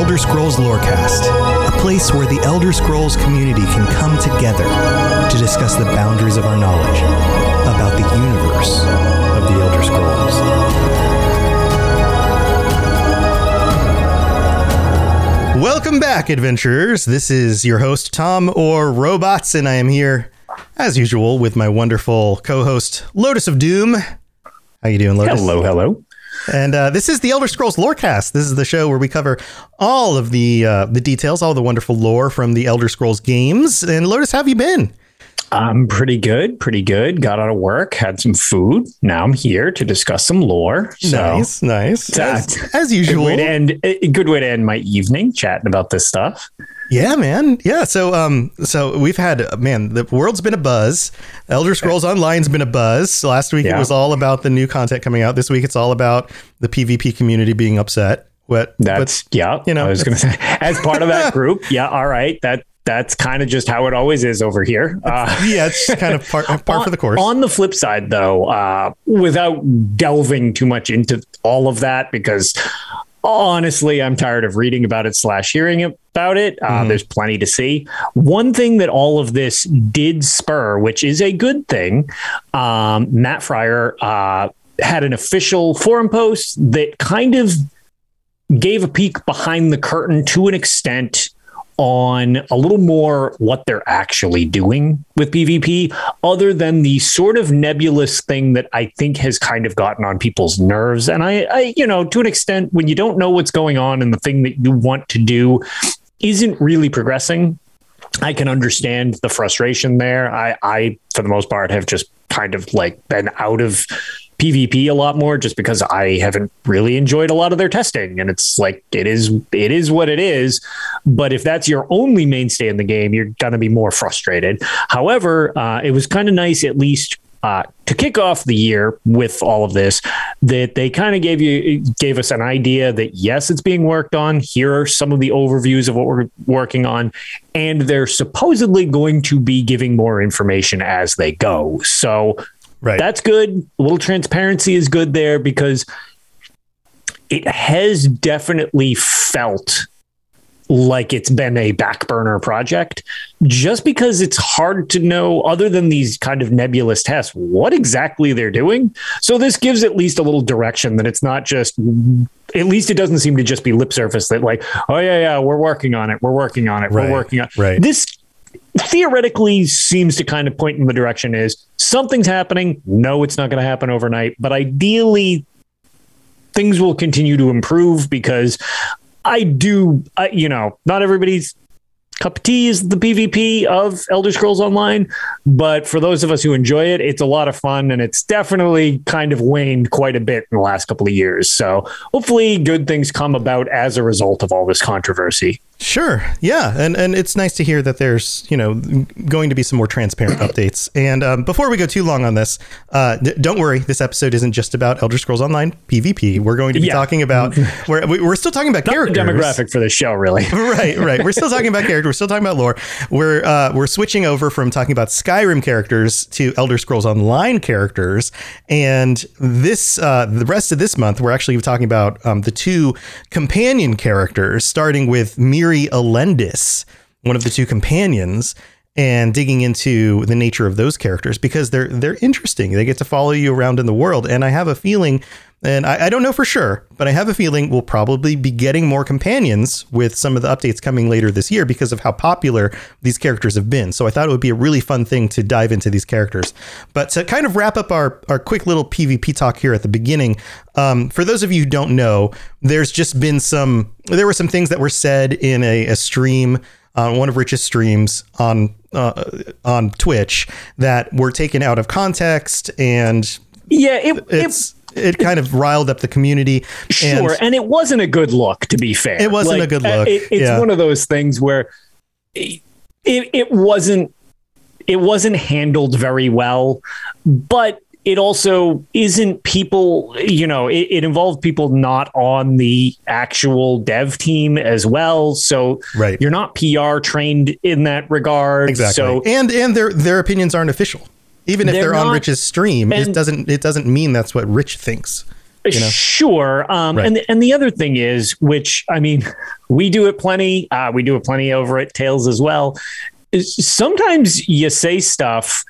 Elder Scrolls Lorecast, a place where the Elder Scrolls community can come together to discuss the boundaries of our knowledge about the universe of the Elder Scrolls. Welcome back, adventurers. This is your host, Tom or Robots, and I am here, as usual, with my wonderful co-host, Lotus of Doom. How you doing, Lotus? Hello, hello. And uh, this is the Elder Scrolls Lorecast. This is the show where we cover all of the uh, the details, all the wonderful lore from the Elder Scrolls games. And Lotus, how have you been? I'm pretty good, pretty good. Got out of work, had some food. Now I'm here to discuss some lore. So nice, nice. As, as good usual. way to end. A good way to end my evening chatting about this stuff. Yeah, man. Yeah. So, um, so we've had man, the world's been a buzz. Elder Scrolls Online's been a buzz. Last week it was all about the new content coming out. This week it's all about the PvP community being upset. What? That's yeah. you know, I was going to say as part of that group. Yeah, all right. That that's kind of just how it always is over here. Uh, yeah, it's just kind of part par for the course. On the flip side, though, uh, without delving too much into all of that, because honestly, I'm tired of reading about it slash hearing about it. Uh, Mm-hmm. There's plenty to see. One thing that all of this did spur, which is a good thing, um, Matt Firor uh, had an official forum post that kind of gave a peek behind the curtain to an extent on a little more what they're actually doing with PvP, other than the sort of nebulous thing that I think has kind of gotten on people's nerves. And I, I, you know, to an extent, when you don't know what's going on and the thing that you want to do isn't really progressing, I can understand the frustration there. I, I, for the most part, have just kind of like been out of PvP a lot more just because I haven't really enjoyed a lot of their testing. And it's like it is it is what it is. But if that's your only mainstay in the game, you're gonna be more frustrated. However, uh, it was kind of nice at least uh, to kick off the year with all of this, that they kind of gave you gave us an idea that yes, it's being worked on. Here are some of the overviews of what we're working on, and they're supposedly going to be giving more information as they go. So right. that's good. A little transparency is good there because it has definitely felt like it's been a back burner project just because it's hard to know other than these kind of nebulous tests what exactly they're doing so this gives at least a little direction that it's not just at least it doesn't seem to just be lip service that like oh yeah yeah we're working on it we're working on it Right, we're working on right. this theoretically seems to kind of point in the direction is something's happening. No, it's not going to happen overnight, but ideally things will continue to improve because I do, I, you know, not everybody's cup of tea is the PvP of Elder Scrolls Online, but for those of us who enjoy it, it's a lot of fun and it's definitely kind of waned quite a bit in the last couple of years. So hopefully good things come about as a result of all this controversy. Sure. Yeah, and and it's nice to hear that there's you know going to be some more transparent updates. And um, before we go too long on this, uh, d- don't worry. This episode isn't just about Elder Scrolls Online PvP. We're going to be Yeah. talking about we're we- we're still talking about Not the characters. demographic for this show, really. right, right. We're still talking about characters. We're still talking about lore. We're uh, we're switching over from talking about Skyrim characters to Elder Scrolls Online characters. And this uh, the rest of this month, we're actually talking about um, the two companion characters, starting with Elendis, one of the two companions. And digging into the nature of those characters because they're they're interesting. They get to follow you around in the world, and I have a feeling and I, I don't know for sure, but I have a feeling we'll probably be getting more companions with some of the updates coming later this year because of how popular these characters have been. So I thought it would be a really fun thing to dive into these characters. But to kind of wrap up our, our quick little PvP talk here at the beginning, um, for those of you who don't know, there's just been some, there were some things that were said in a, a stream on one of Rich's streams on uh, on Twitch that were taken out of context and Yeah, it, It's- it it kind of riled up the community. Sure, and, it wasn't a good look. To be fair, It wasn't a good uh, look, it- it's yeah. one of those things where it, it, it wasn't it wasn't handled very well, but it also isn't people. You know, it, it involved people not on the actual dev team as well. So Right. you're not PR trained in that regard. exactly. So and and their their opinions aren't official. Even if They're they're, on Rich's stream, it doesn't it doesn't mean that's what Rich thinks. know? Sure. Um, Right. and and the other thing is, which I mean, we do it plenty. Uh, we do it plenty over at Tails as well. Is sometimes you say stuff,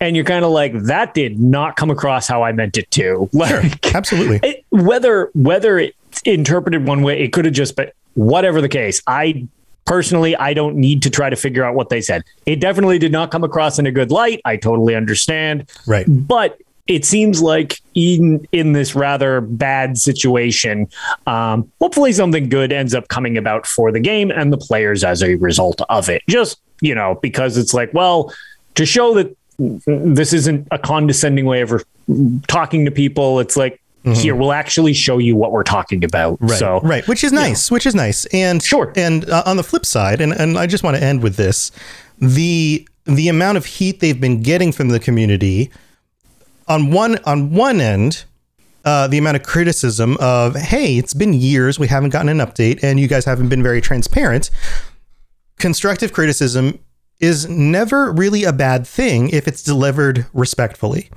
and you're kind of like, that did not come across how I meant it to. Like, Absolutely. it, whether whether it's interpreted one way, it could have just been whatever the case. I personally, I don't need to try to figure out what they said. It definitely did not come across in a good light. I totally understand Right. but it seems like in in this rather bad situation, um, hopefully something good ends up coming about for the game and the players as a result of it. Just you know, because it's like, well, to show that this isn't a condescending way of re- talking to people. It's like here we'll actually show you what we're talking about. Mm-hmm. Right, So right, which is nice, which is nice, and Sure. And uh, on the flip side, and and I just want to end with this: the the amount of heat they've been getting from the community on one on one end. Uh, the amount of criticism of hey it's been years we haven't gotten an update and you guys haven't been very transparent constructive criticism is never really a bad thing if it's delivered respectfully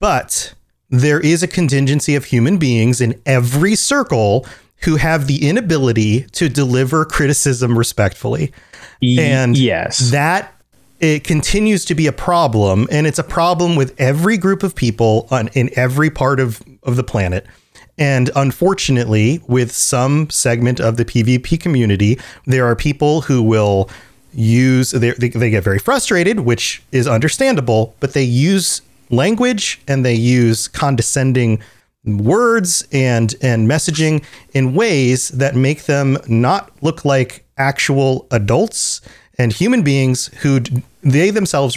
but there is a contingency of human beings in every circle who have the inability to deliver criticism respectfully. And yes, that it continues to be a problem and it's a problem with every group of people on in every part of of the planet. And unfortunately, with some segment of the PvP community, there are people who will use they, they, they get very frustrated, which is understandable, but they use language and they use condescending words and and messaging in ways that make them not look like actual adults and human beings who d- they themselves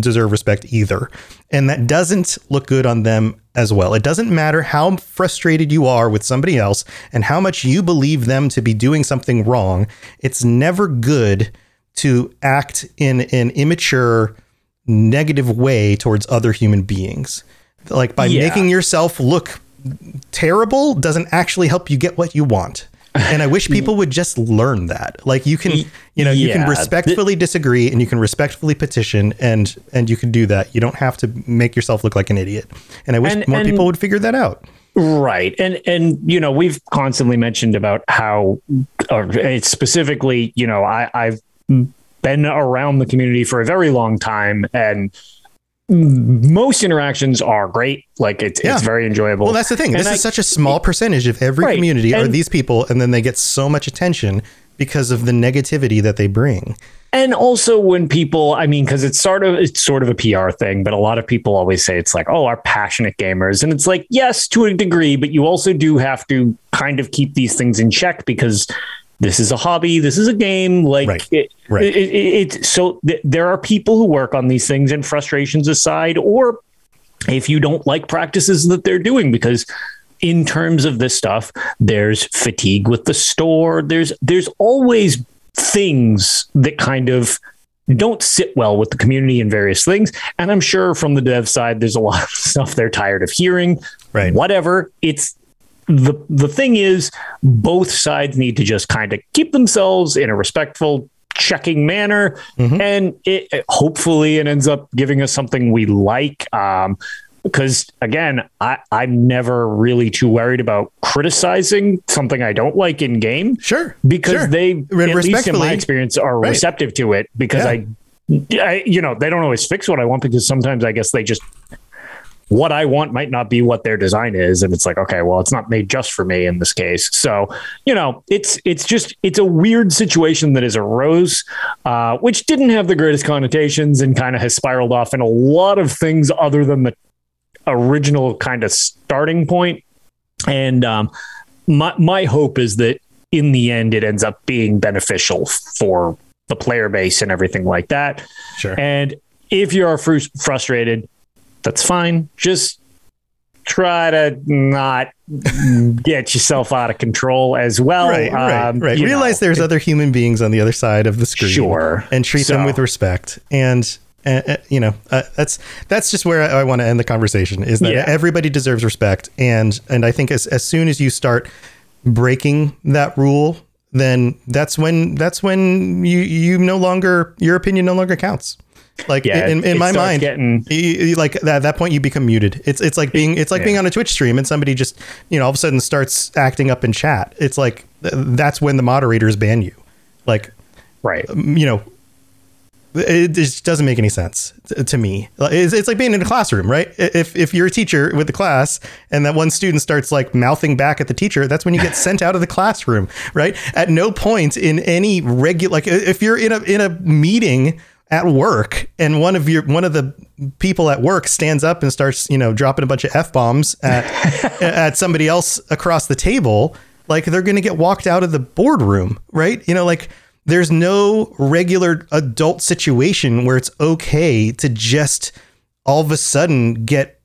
deserve respect either. And that doesn't look good on them as well. It doesn't matter how frustrated you are with somebody else and how much you believe them to be doing something wrong it's never good to act in an immature negative way towards other human beings like by Yeah. making yourself look terrible doesn't actually help you get what you want. And I wish people would just learn that. Like you can, you know, you yeah. can respectfully disagree and you can respectfully petition and and you can do that. You don't have to make yourself look like an idiot. And I wish And- more and- people would figure that out. Right. And and you know, we've constantly mentioned about how or it's specifically, you know, I, I've been around the community for a very long time and most interactions are great. Like it's Yeah. it's very enjoyable. Well, that's the thing. And This I- is such a small percentage of every Right. community are these people and then they get so much attention because of the negativity that they bring. and also when people i mean because it's sort of it's sort of a pr thing but a lot of people always say it's like oh our passionate gamers and it's like yes to a degree but you also do have to kind of keep these things in check because this is a hobby this is a game like Right. it, Right. it, it, it so th- there are people who work on these things and frustrations aside or if you don't like practices that they're doing because in terms of this stuff there's fatigue with the store there's there's always things that kind of don't sit well with the community and various things and i'm sure from the dev side there's a lot of stuff they're tired of hearing Right. whatever it's the the thing is both sides need to just kind of keep themselves in a respectful checking manner and it, it- hopefully it ends up giving us something we like um because again I, i'm never really too worried about criticizing something i don't like in game Sure. because Sure. they at least in my experience are Right. receptive to it because Yeah. I, I you know they don't always fix what i want because sometimes i guess they just what i want might not be what their design is and it's like okay well it's not made just for me in this case so you know it's it's just it's a weird situation that has arose uh, which didn't have the greatest connotations and kind of has spiraled off in a lot of things other than the original kind of starting point. and um, my my hope is that in the end it ends up being beneficial for the player base and everything like that. Sure. And if you are fru- frustrated, that's fine. Just try to not get yourself out of control as well. Right, right, Um, right. you Realize know, there's other human beings on the other side of the screen. Sure. And treat them with respect. And, uh, uh, you know, uh, that's that's just where I, I want to end the conversation. Is that Yeah. everybody deserves respect, and and I think as as soon as you start breaking that rule, then that's when that's when you you no longer your opinion no longer counts. Like Yeah, in, in my mind, getting- you- like at that point you become muted. It's it's like being it's like Yeah. being on a Twitch stream and somebody just you know all of a sudden starts acting up in chat. It's like that's when the moderators ban you. Like right. Um, you know, it just doesn't make any sense to me. It's, it's like being in a classroom, right? If if you're a teacher with the class and that one student starts like mouthing back at the teacher, that's when you get sent out of the classroom, right? At no point in any regular like if you're in a in a meeting at work and one of your one of the people at work stands up and starts you know dropping a bunch of f bombs at at somebody else across the table like they're going to get walked out of the boardroom right? You know like there's no regular adult situation where it's okay to just all of a sudden get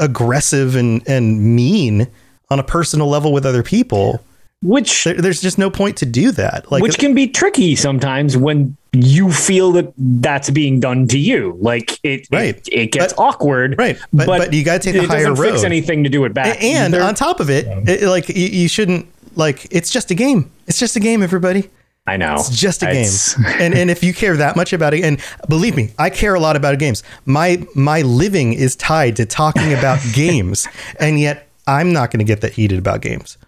aggressive and and mean on a personal level with other people Which there, there's just no point to do that like which can be tricky sometimes when you feel that that's being done to you. Like it, Right. it, it gets But- awkward. right. But- but you gotta take the it higher doesn't fix anything to do it back. and on top of it, it like you, you shouldn't like it's just a game it's just a game everybody I know It's just a It's- game. and and if you care that much about it, and believe me, I care a lot about games. My my living is tied to talking about games, and yet I'm not going to get that heated about games,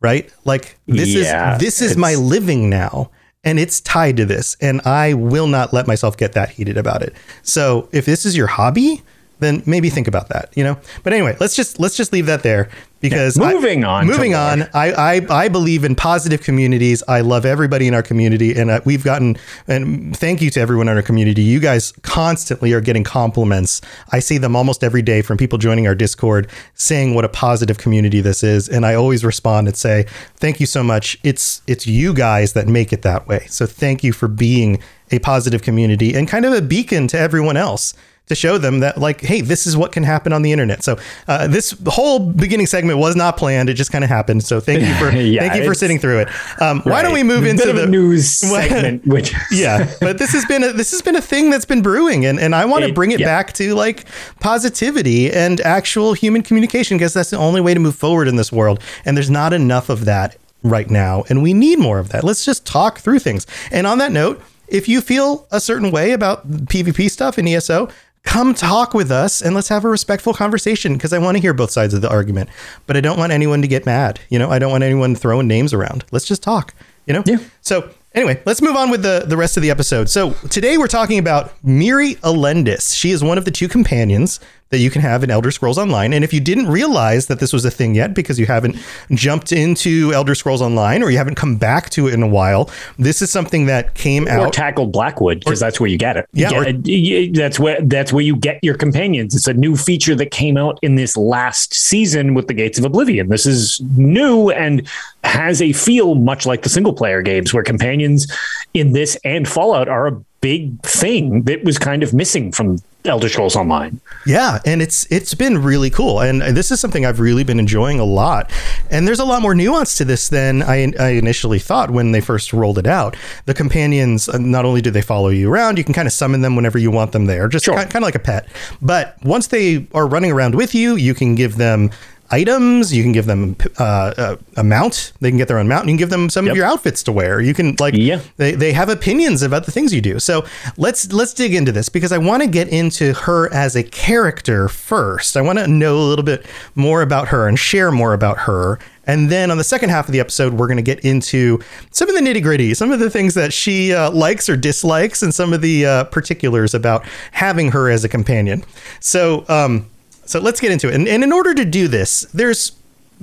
right? Like this Yeah, is this is my living now, and it's tied to this, and I will not let myself get that heated about it. So if this is your hobby, then maybe think about that, you know. But anyway, let's just let's just leave that there because I- Moving on moving on. I, I I believe in positive communities. I love everybody in our community, and uh, we've gotten and thank you to everyone in our community. You guys constantly are getting compliments. I see them almost every day from people joining our Discord saying what a positive community this is, and I always respond and say thank you so much. It's it's you guys that make it that way. So thank you for being a positive community and kind of a beacon to everyone else to show them that like hey this is what can happen on the internet. So uh, this whole beginning segment was not planned. It just kind of happened. So thank you for Yeah, thank you for sitting through it. Um, why don't we move into the news segment? Which yeah but this has been a this has been a thing that's been brewing and, and i want to bring it yeah. back to like positivity and actual human communication because that's the only way to move forward in this world and there's not enough of that right now and we need more of that. Let's just talk through things. And on that note if you feel a certain way about pvp stuff in eso come talk with us and let's have a respectful conversation because I want to hear both sides of the argument. But I don't want anyone to get mad. You know, I don't want anyone throwing names around. Let's just talk, you know? Yeah. So anyway, let's move on with the, the rest of the episode. So today we're talking about Mirri Elendis. She is one of the two companions that you can have in Elder Scrolls Online. And if you didn't realize that this was a thing yet because you haven't jumped into Elder Scrolls Online or you haven't come back to it in a while, this is something that came or out. tackled Blackwood because that's where you get it. Yeah, You or- get- y- that's where that's where you get your companions. It's a new feature that came out in this last season with the Gates of Oblivion. This is new and has a feel much like the single player games, where companions in this and Fallout are a big thing that was kind of missing from Elder Scrolls Online. Yeah, and it's it's been really cool, and this is something I've really been enjoying a lot. And there's a lot more nuance to this than I, I initially thought when they first rolled it out. The companions, uh, not only do they follow you around, you can kind of summon them whenever you want them there, just Sure. kind, kind of like a pet. But once they are running around with you, you can give them items you can give them uh, a, a mount. They can get their own mount. And you can give them some Yep. of your outfits to wear. You can like Yeah. they, they have opinions about the things you do. So let's let's dig into this because i want to get into her as a character first. I want to know a little bit more about her and share more about her. And then on the second half of the episode we're going to get into some of the nitty gritty some of the things that she uh, likes or dislikes and some of the uh, particulars about having her as a companion. So um so let's get into it. And, and in order to do this there's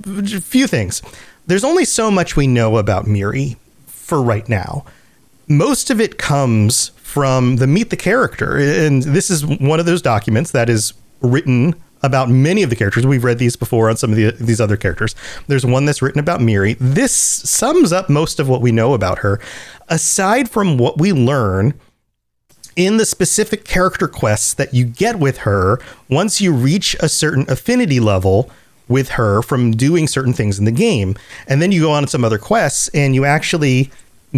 a few things. There's only so much we know about mirri for right now. Most of it comes from the meet the character. And this is one of those documents that is written about many of the characters. We've read these before on some of the, these other characters. There's one that's written about mirri. This sums up most of what we know about her. Aside from what we learn in the specific character quests that you get with her, once you reach a certain affinity level with her from doing certain things in the game, and then you go on some other quests and you actually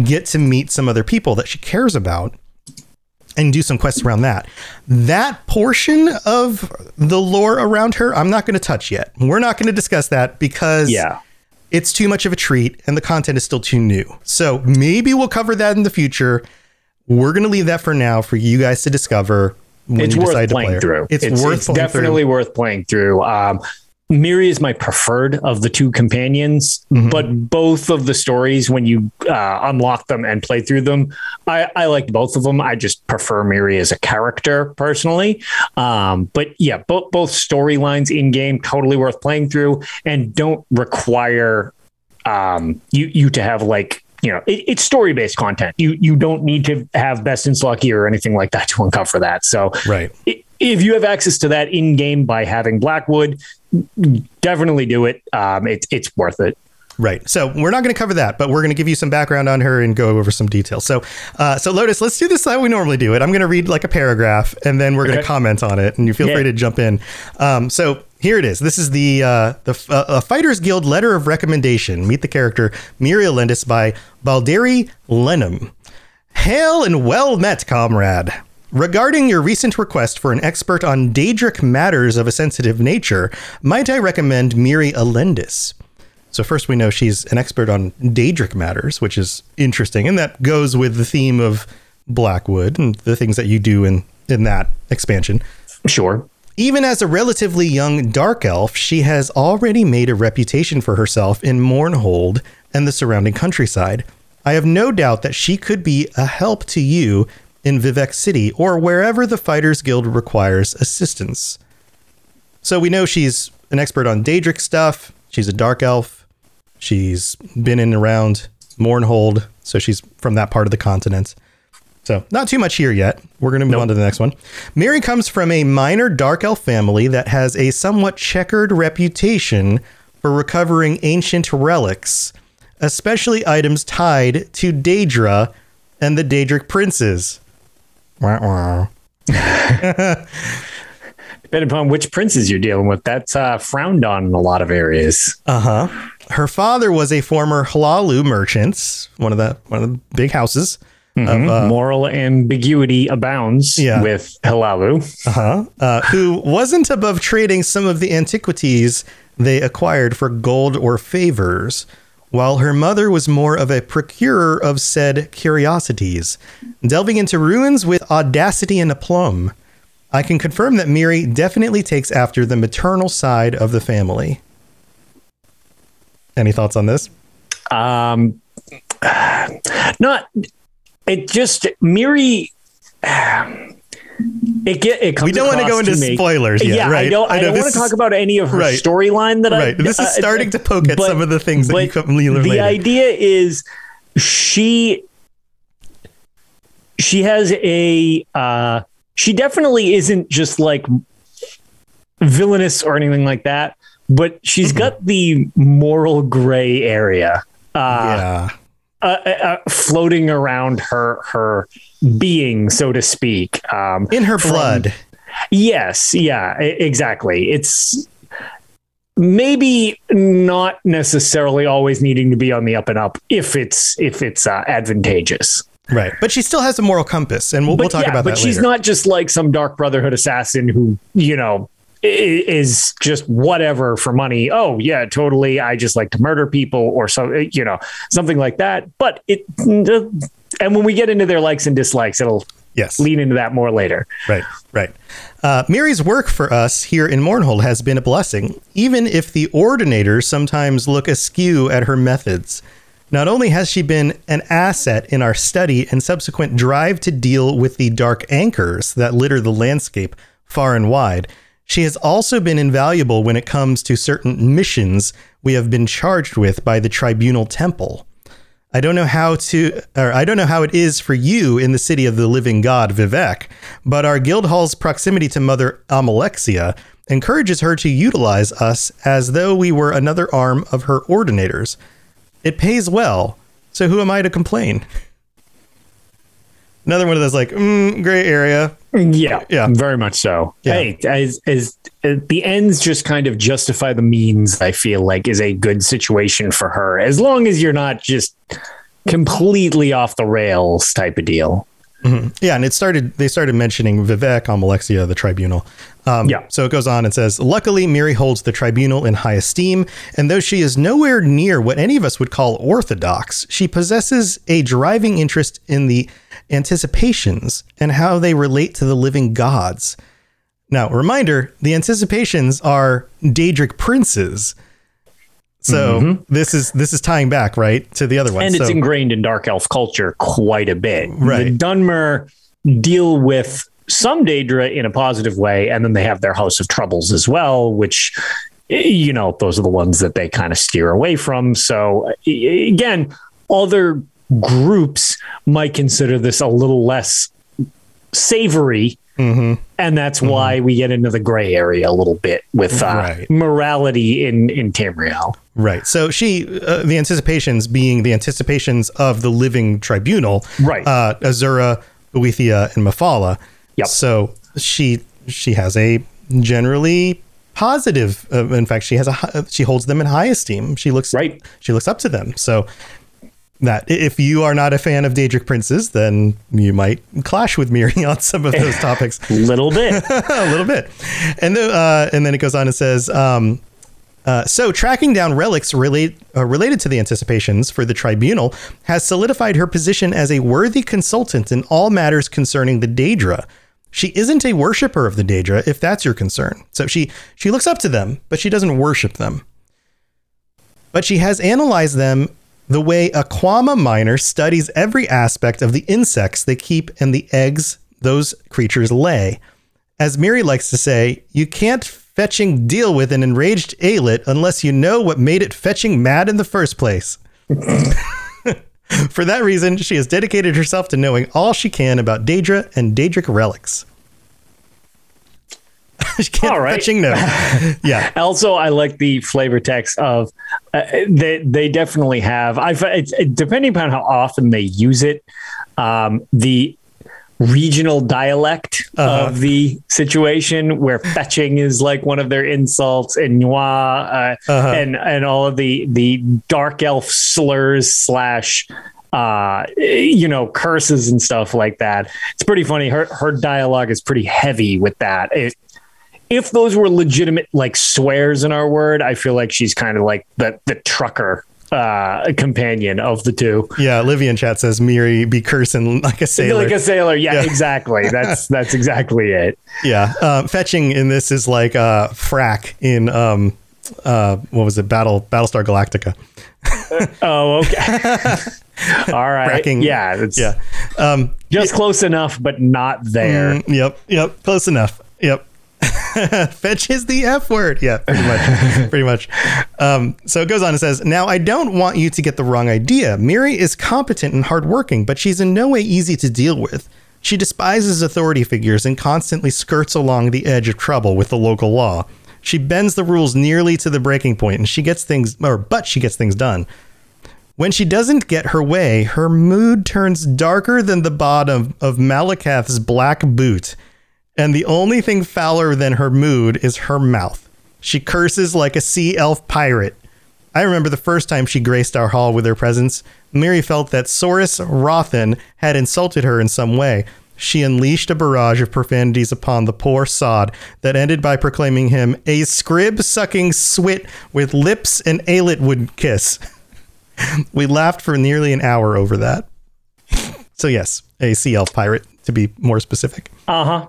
get to meet some other people that she cares about and do some quests around that. That portion of the lore around her, I'm not going to touch yet. We're not going to discuss that because Yeah. it's too much of a treat and the content is still too new. So maybe we'll cover that in the future. We're going to leave that for now for you guys to discover when it's you worth decide to play playing through. It's, It's, worth it's playing definitely through. worth playing through. Um, Mirri is my preferred of the two companions, Mm-hmm. but both of the stories, when you uh, unlock them and play through them, I, I liked both of them. I just prefer Mirri as a character personally. Um, but yeah, both both storylines in game totally worth playing through, and don't require um, you you to have like you know it, it's story based content. You you don't need to have best in gear or anything like that to uncover that. So Right. i- if you have access to that in game by having Blackwood, definitely do it. Um, it's it's worth it. Right. So we're not going to cover that, but we're going to give you some background on her and go over some details. So, uh, so Lotus, let's do this how we normally do it. I'm going to read like a paragraph, and then we're going to comment on it, and you feel Yeah. free to jump in. Um, so here it is. This is the uh, the uh, Fighters Guild letter of recommendation. Meet the character Mirri Elendis by Balderi Lenham. Hail and well met, comrade. Regarding your recent request for an expert on Daedric matters of a sensitive nature, might I recommend Mirri Elendis? So first we know she's an expert on Daedric matters, which is interesting, and that goes with the theme of Blackwood and the things that you do in in that expansion. Sure. Even as a relatively young dark elf, she has already made a reputation for herself in Mournhold and the surrounding countryside. I have no doubt that she could be a help to you in Vivec City or wherever the Fighters Guild requires assistance. So we know she's an expert on Daedric stuff. She's a dark elf. She's been in and around Mournhold, so she's from that part of the continent. So, not too much here yet. We're going to move on to the next one. Mirri comes from a minor dark elf family that has a somewhat checkered reputation for recovering ancient relics, especially items tied to Daedra and the Daedric princes. Depending upon which princes you're dealing with, that's uh, frowned on in a lot of areas. Uh huh. Her father was a former Hlaalu merchant, one of the one of the big houses. Of, uh, Moral ambiguity abounds Yeah. with Hlaalu. uh-huh, uh, who wasn't above trading some of the antiquities they acquired for gold or favors, while her mother was more of a procurer of said curiosities, delving into ruins with audacity and aplomb. I can confirm that Mirri definitely takes after the maternal side of the family. Any thoughts on this? Um, not it. Just Mirri. It get it comes We don't wanna go into me- spoilers yet, yeah, right? I don't. I don't want to talk about any of her Right. storyline that Right. I. This is uh, starting to poke at but- some of the things that you come the later. idea is she she has a uh she definitely isn't just like villainous or anything like that but she's Mm-hmm. got the moral gray area uh, yeah. Uh, uh, uh, floating around her her being so to speak um In her from- blood. Yes, yeah, exactly. It's maybe not necessarily always needing to be on the up and up if it's if it's uh, advantageous. Right. But she still has a moral compass, and we'll, we'll talk yeah, about but that she's later. not just like some dark brotherhood assassin who you know is just whatever for money. Oh yeah, totally. I just like to murder people or so you know something like that. But it and when we get into their likes and dislikes, it'll yes. lean into that more later. Right, right. Uh, Mirri's work for us here in Mournhold has been a blessing, even if the ordinators sometimes look askew at her methods. Not only has she been an asset in our study and subsequent drive to deal with the dark anchors that litter the landscape far and wide, she has also been invaluable when it comes to certain missions we have been charged with by the Tribunal Temple. I don't know how to, or I don't know how it is for you in the city of the living god Vivec, but our guild hall's proximity to Mother Almalexia encourages her to utilize us as though we were another arm of her ordinators. It pays well, so who am I to complain? Another one of those like mm, gray area. Yeah, Yeah. very much so. Yeah. Hey, as as uh, the ends just kind of justify the means, I feel like is a good situation for her, as long as you're not just completely off the rails type of deal. Yeah, and it started. They started mentioning Vivec, Almalexia, the tribunal. Um, Yeah. So it goes on and says, luckily, Mirri holds the tribunal in high esteem, and though she is nowhere near what any of us would call orthodox, she possesses a driving interest in the anticipations and how they relate to the living gods. Now, reminder: the anticipations are Daedric princes. So this is this is tying back right to the other one. Mm-hmm. and it's So- ingrained in dark elf culture quite a bit. Right. The Dunmer deal with some Daedra in a positive way, and then they have their House of Troubles as well, which you know those are the ones that they kind of steer away from. So again, other groups might consider this a little less savory. Mm-hmm. And that's why we get into the gray area a little bit with uh, Right. morality in in Tamriel. Right. So she, uh, the anticipations being the anticipations of the living tribunal, Right. Uh, Azura, Boethiah, and Mephala. Yep. So she she has a generally positive. Uh, in fact, she has a she holds them in high esteem. She looks Right. She looks up to them. So that if you are not a fan of Daedric princes, then you might clash with Mirri on some of those topics Little bit. a little bit. And then, uh, and then it goes on and says, um, uh, so tracking down relics relate, uh, related to the anticipations for the tribunal has solidified her position as a worthy consultant in all matters concerning the Daedra. She isn't a worshiper of the Daedra, if that's your concern. So she she looks up to them, but she doesn't worship them. But she has analyzed them the way a Kwama miner studies every aspect of the insects they keep and the eggs those creatures lay. As Mirri likes to say, you can't fetching deal with an enraged alit unless you know what made it fetching mad in the first place. For that reason, she has dedicated herself to knowing all she can about Daedra and Daedric relics. can't All right. fetching no. yeah. Also, I like the flavor text of uh, they. They definitely have. I it, depending upon how often they use it, um, the regional dialect Uh-huh. of the situation where fetching is like one of their insults and n'wah uh, Uh-huh. and and all of the the dark elf slurs slash uh you know curses and stuff like that it's pretty funny her her dialogue is pretty heavy with that it, if those were legitimate like swears in our word, I feel like she's kind of like the the trucker uh companion of the two. Yeah. Livia in chat says Mirri be cursing like a sailor. Like a sailor. Yeah, Yeah. exactly. That's that's exactly it. Yeah, um, fetching in this is like uh, frack in um, uh, what was it? Battle Battlestar Galactica. Oh, okay. All right. Fracking. Yeah, it's Yeah. Um, just close enough, but not there. mm, yep. Yep. Close enough. Yep. Fetch is the F word. Yeah, pretty much. pretty much. Um, so it goes on and says, Now, I don't want you to get the wrong idea. Mirri is competent and hardworking, but she's in no way easy to deal with. She despises authority figures and constantly skirts along the edge of trouble with the local law. She bends the rules nearly to the breaking point, and she gets things, or but she gets things done. When she doesn't get her way, her mood turns darker than the bottom of Malacath's black boot, and the only thing fouler than her mood is her mouth. She curses like a sea elf pirate. I remember the first time she graced our hall with her presence. Mirri felt that Saurus Rothan had insulted her in some way. She unleashed a barrage of profanities upon the poor sod that ended by proclaiming him a scrib sucking swit with lips an alit would kiss. We laughed for nearly an hour over that. So yes, a sea elf pirate to be more specific. Uh huh.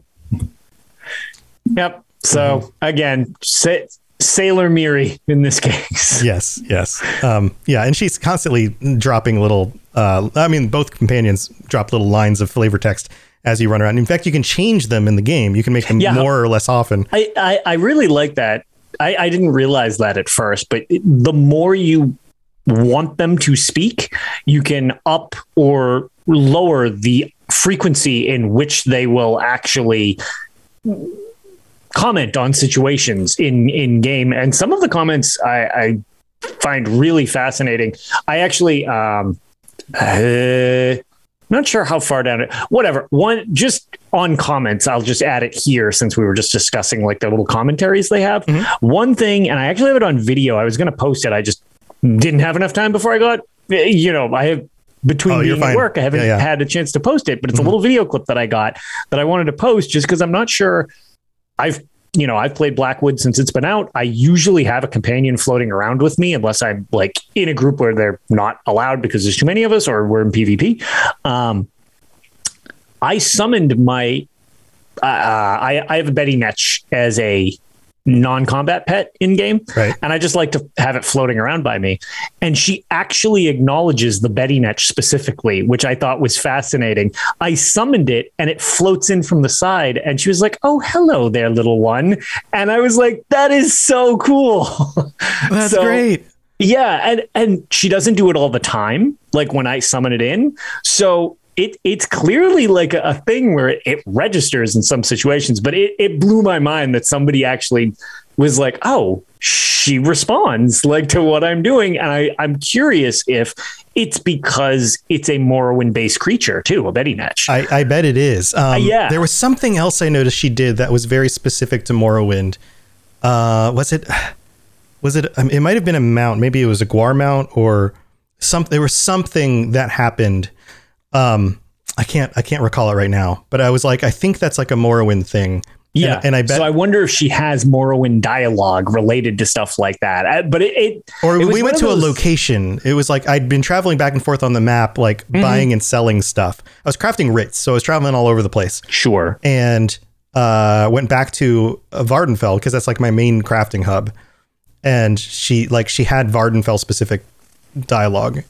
Yep. So again, sa- Sailor Mirri in this case. Yes, yes, um, yeah, and she's constantly dropping little. Uh, I mean, both companions drop little lines of flavor text as you run around. In fact, you can change them in the game. You can make them Yeah. more or less often. I, I, I really like that. I, I didn't realize that at first, but the more you want them to speak, you can up or lower the frequency in which they will actually comment on situations in in game. And some of the comments I, I find really fascinating. I actually um, uh, not sure how far down it. Whatever. One just on comments, I'll just add it here since we were just discussing like the little commentaries they have. Mm-hmm. One thing, and I actually have it on video. I was going to post it. I just didn't have enough time before I got. You know, I have between Oh, work, I haven't Yeah, yeah. had a chance to post it. But it's a little video clip that I got that I wanted to post just because I'm not sure. I've you know, I've played Blackwood since it's been out. I usually have a companion floating around with me unless I'm like in a group where they're not allowed because there's too many of us or we're in PvP. Um, I summoned my, uh, I, I have a Betty Netch as a non-combat pet in game Right. and i just like to have it floating around by me. And she actually acknowledges the betty netch specifically which i thought was fascinating. I summoned it and it floats in from the side. And she was like oh hello there little one. And i was like that is so cool. That's So- great. yeah, and and she doesn't do it all the time, like when I summon it in. So it it's clearly like a, a thing where it, it registers in some situations, but it, it blew my mind that somebody actually was like, oh, she responds like to what I'm doing. And I, I'm curious if it's because it's a Morrowind based creature too, a Betty Netch. I, I bet it is. Um, yeah. There was something else I noticed she did that was very specific to Morrowind. Uh, was it? Was it? Um, it might have been a mount. Maybe it was a Guar mount or something. There was something that happened. Um, I can't. I can't recall it right now. But I was like, I think that's like a Morrowind thing. Yeah, and, and I bet. So I wonder if she has Morrowind dialogue related to stuff like that. Uh, But it, it or it we went to a location. It was like I'd been traveling back and forth on the map, like Mm-hmm. buying and selling stuff. I was crafting writs, so I was traveling all over the place. Sure. and uh, went back to uh, Vvardenfell because that's like my main crafting hub. And she like she had Vvardenfell specific dialogue,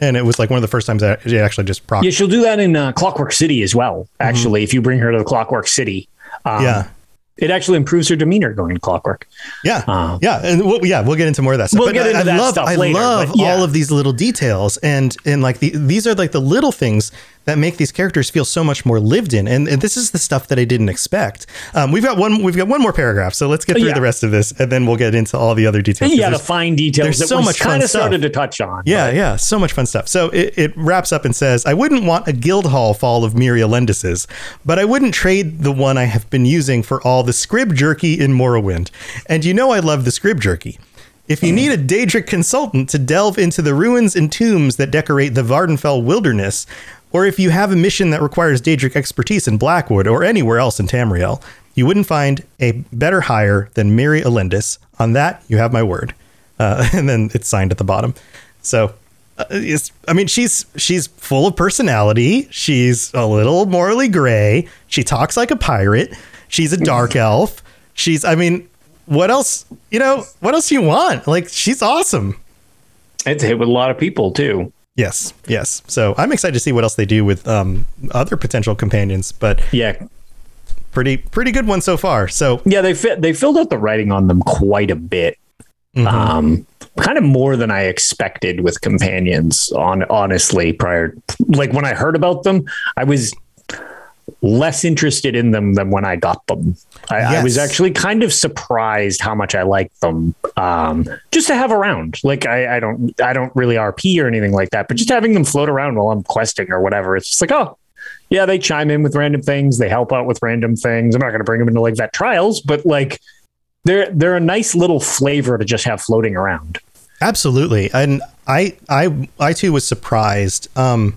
and it was like one of the first times that it actually just proc. Yeah, she'll do that in uh, Clockwork City as well. Actually, if you bring her to the Clockwork City, um, Mm-hmm. yeah, it actually improves her demeanor going Clockwork. yeah, Uh, yeah, and we'll, yeah, we'll get into more of that. Stuff. We'll But get I, into I that love, stuff I later, love yeah. all of these little details, and and like the, these are like the little things that make these characters feel so much more lived in. And, and this is the stuff that I didn't expect. Um, we've got one, we've got one more paragraph, so let's get through Yeah. the rest of this, and then we'll get into all the other details. Yeah, the fine details there's that so much fun kind of started to touch on. Yeah, but- yeah, so much fun stuff. So it, it wraps up and says, I wouldn't want a guild hall fall of Mirri Elendis's, but I wouldn't trade the one I have been using for all the scrib jerky in Morrowind. And you know I love the scrib jerky. If you need a Daedric consultant to delve into the ruins and tombs that decorate the Vvardenfell wilderness, or if you have a mission that requires Daedric expertise in Blackwood or anywhere else in Tamriel, you wouldn't find a better hire than Mirri Elendis. On that, you have my word. Uh, and then it's signed at the bottom. So, uh, I mean, she's she's full of personality. She's a little morally gray. She talks like a pirate. She's a dark elf. She's, I mean, what else? You know, what else do you want? Like, she's awesome. It's hit with a lot of people too. Yes, yes. So I'm excited to see what else they do with um, other potential companions, but Yeah, pretty pretty good one so far. So yeah, they fit. They filled out the writing on them quite a bit. Mm-hmm. Um, kind of more than I expected with companions. On honestly, prior like when I heard about them, I was less interested in them than when I got them. I, I was actually kind of surprised how much I liked them. Um, just to have around. Like I, I don't, I don't really RP or anything like that, but just having them float around while I'm questing or whatever, it's just like, oh, yeah, they chime in with random things. They help out with random things. I'm not going to bring them into like vet trials, but like they're they're a nice little flavor to just have floating around. Absolutely. And I I I too was surprised. Um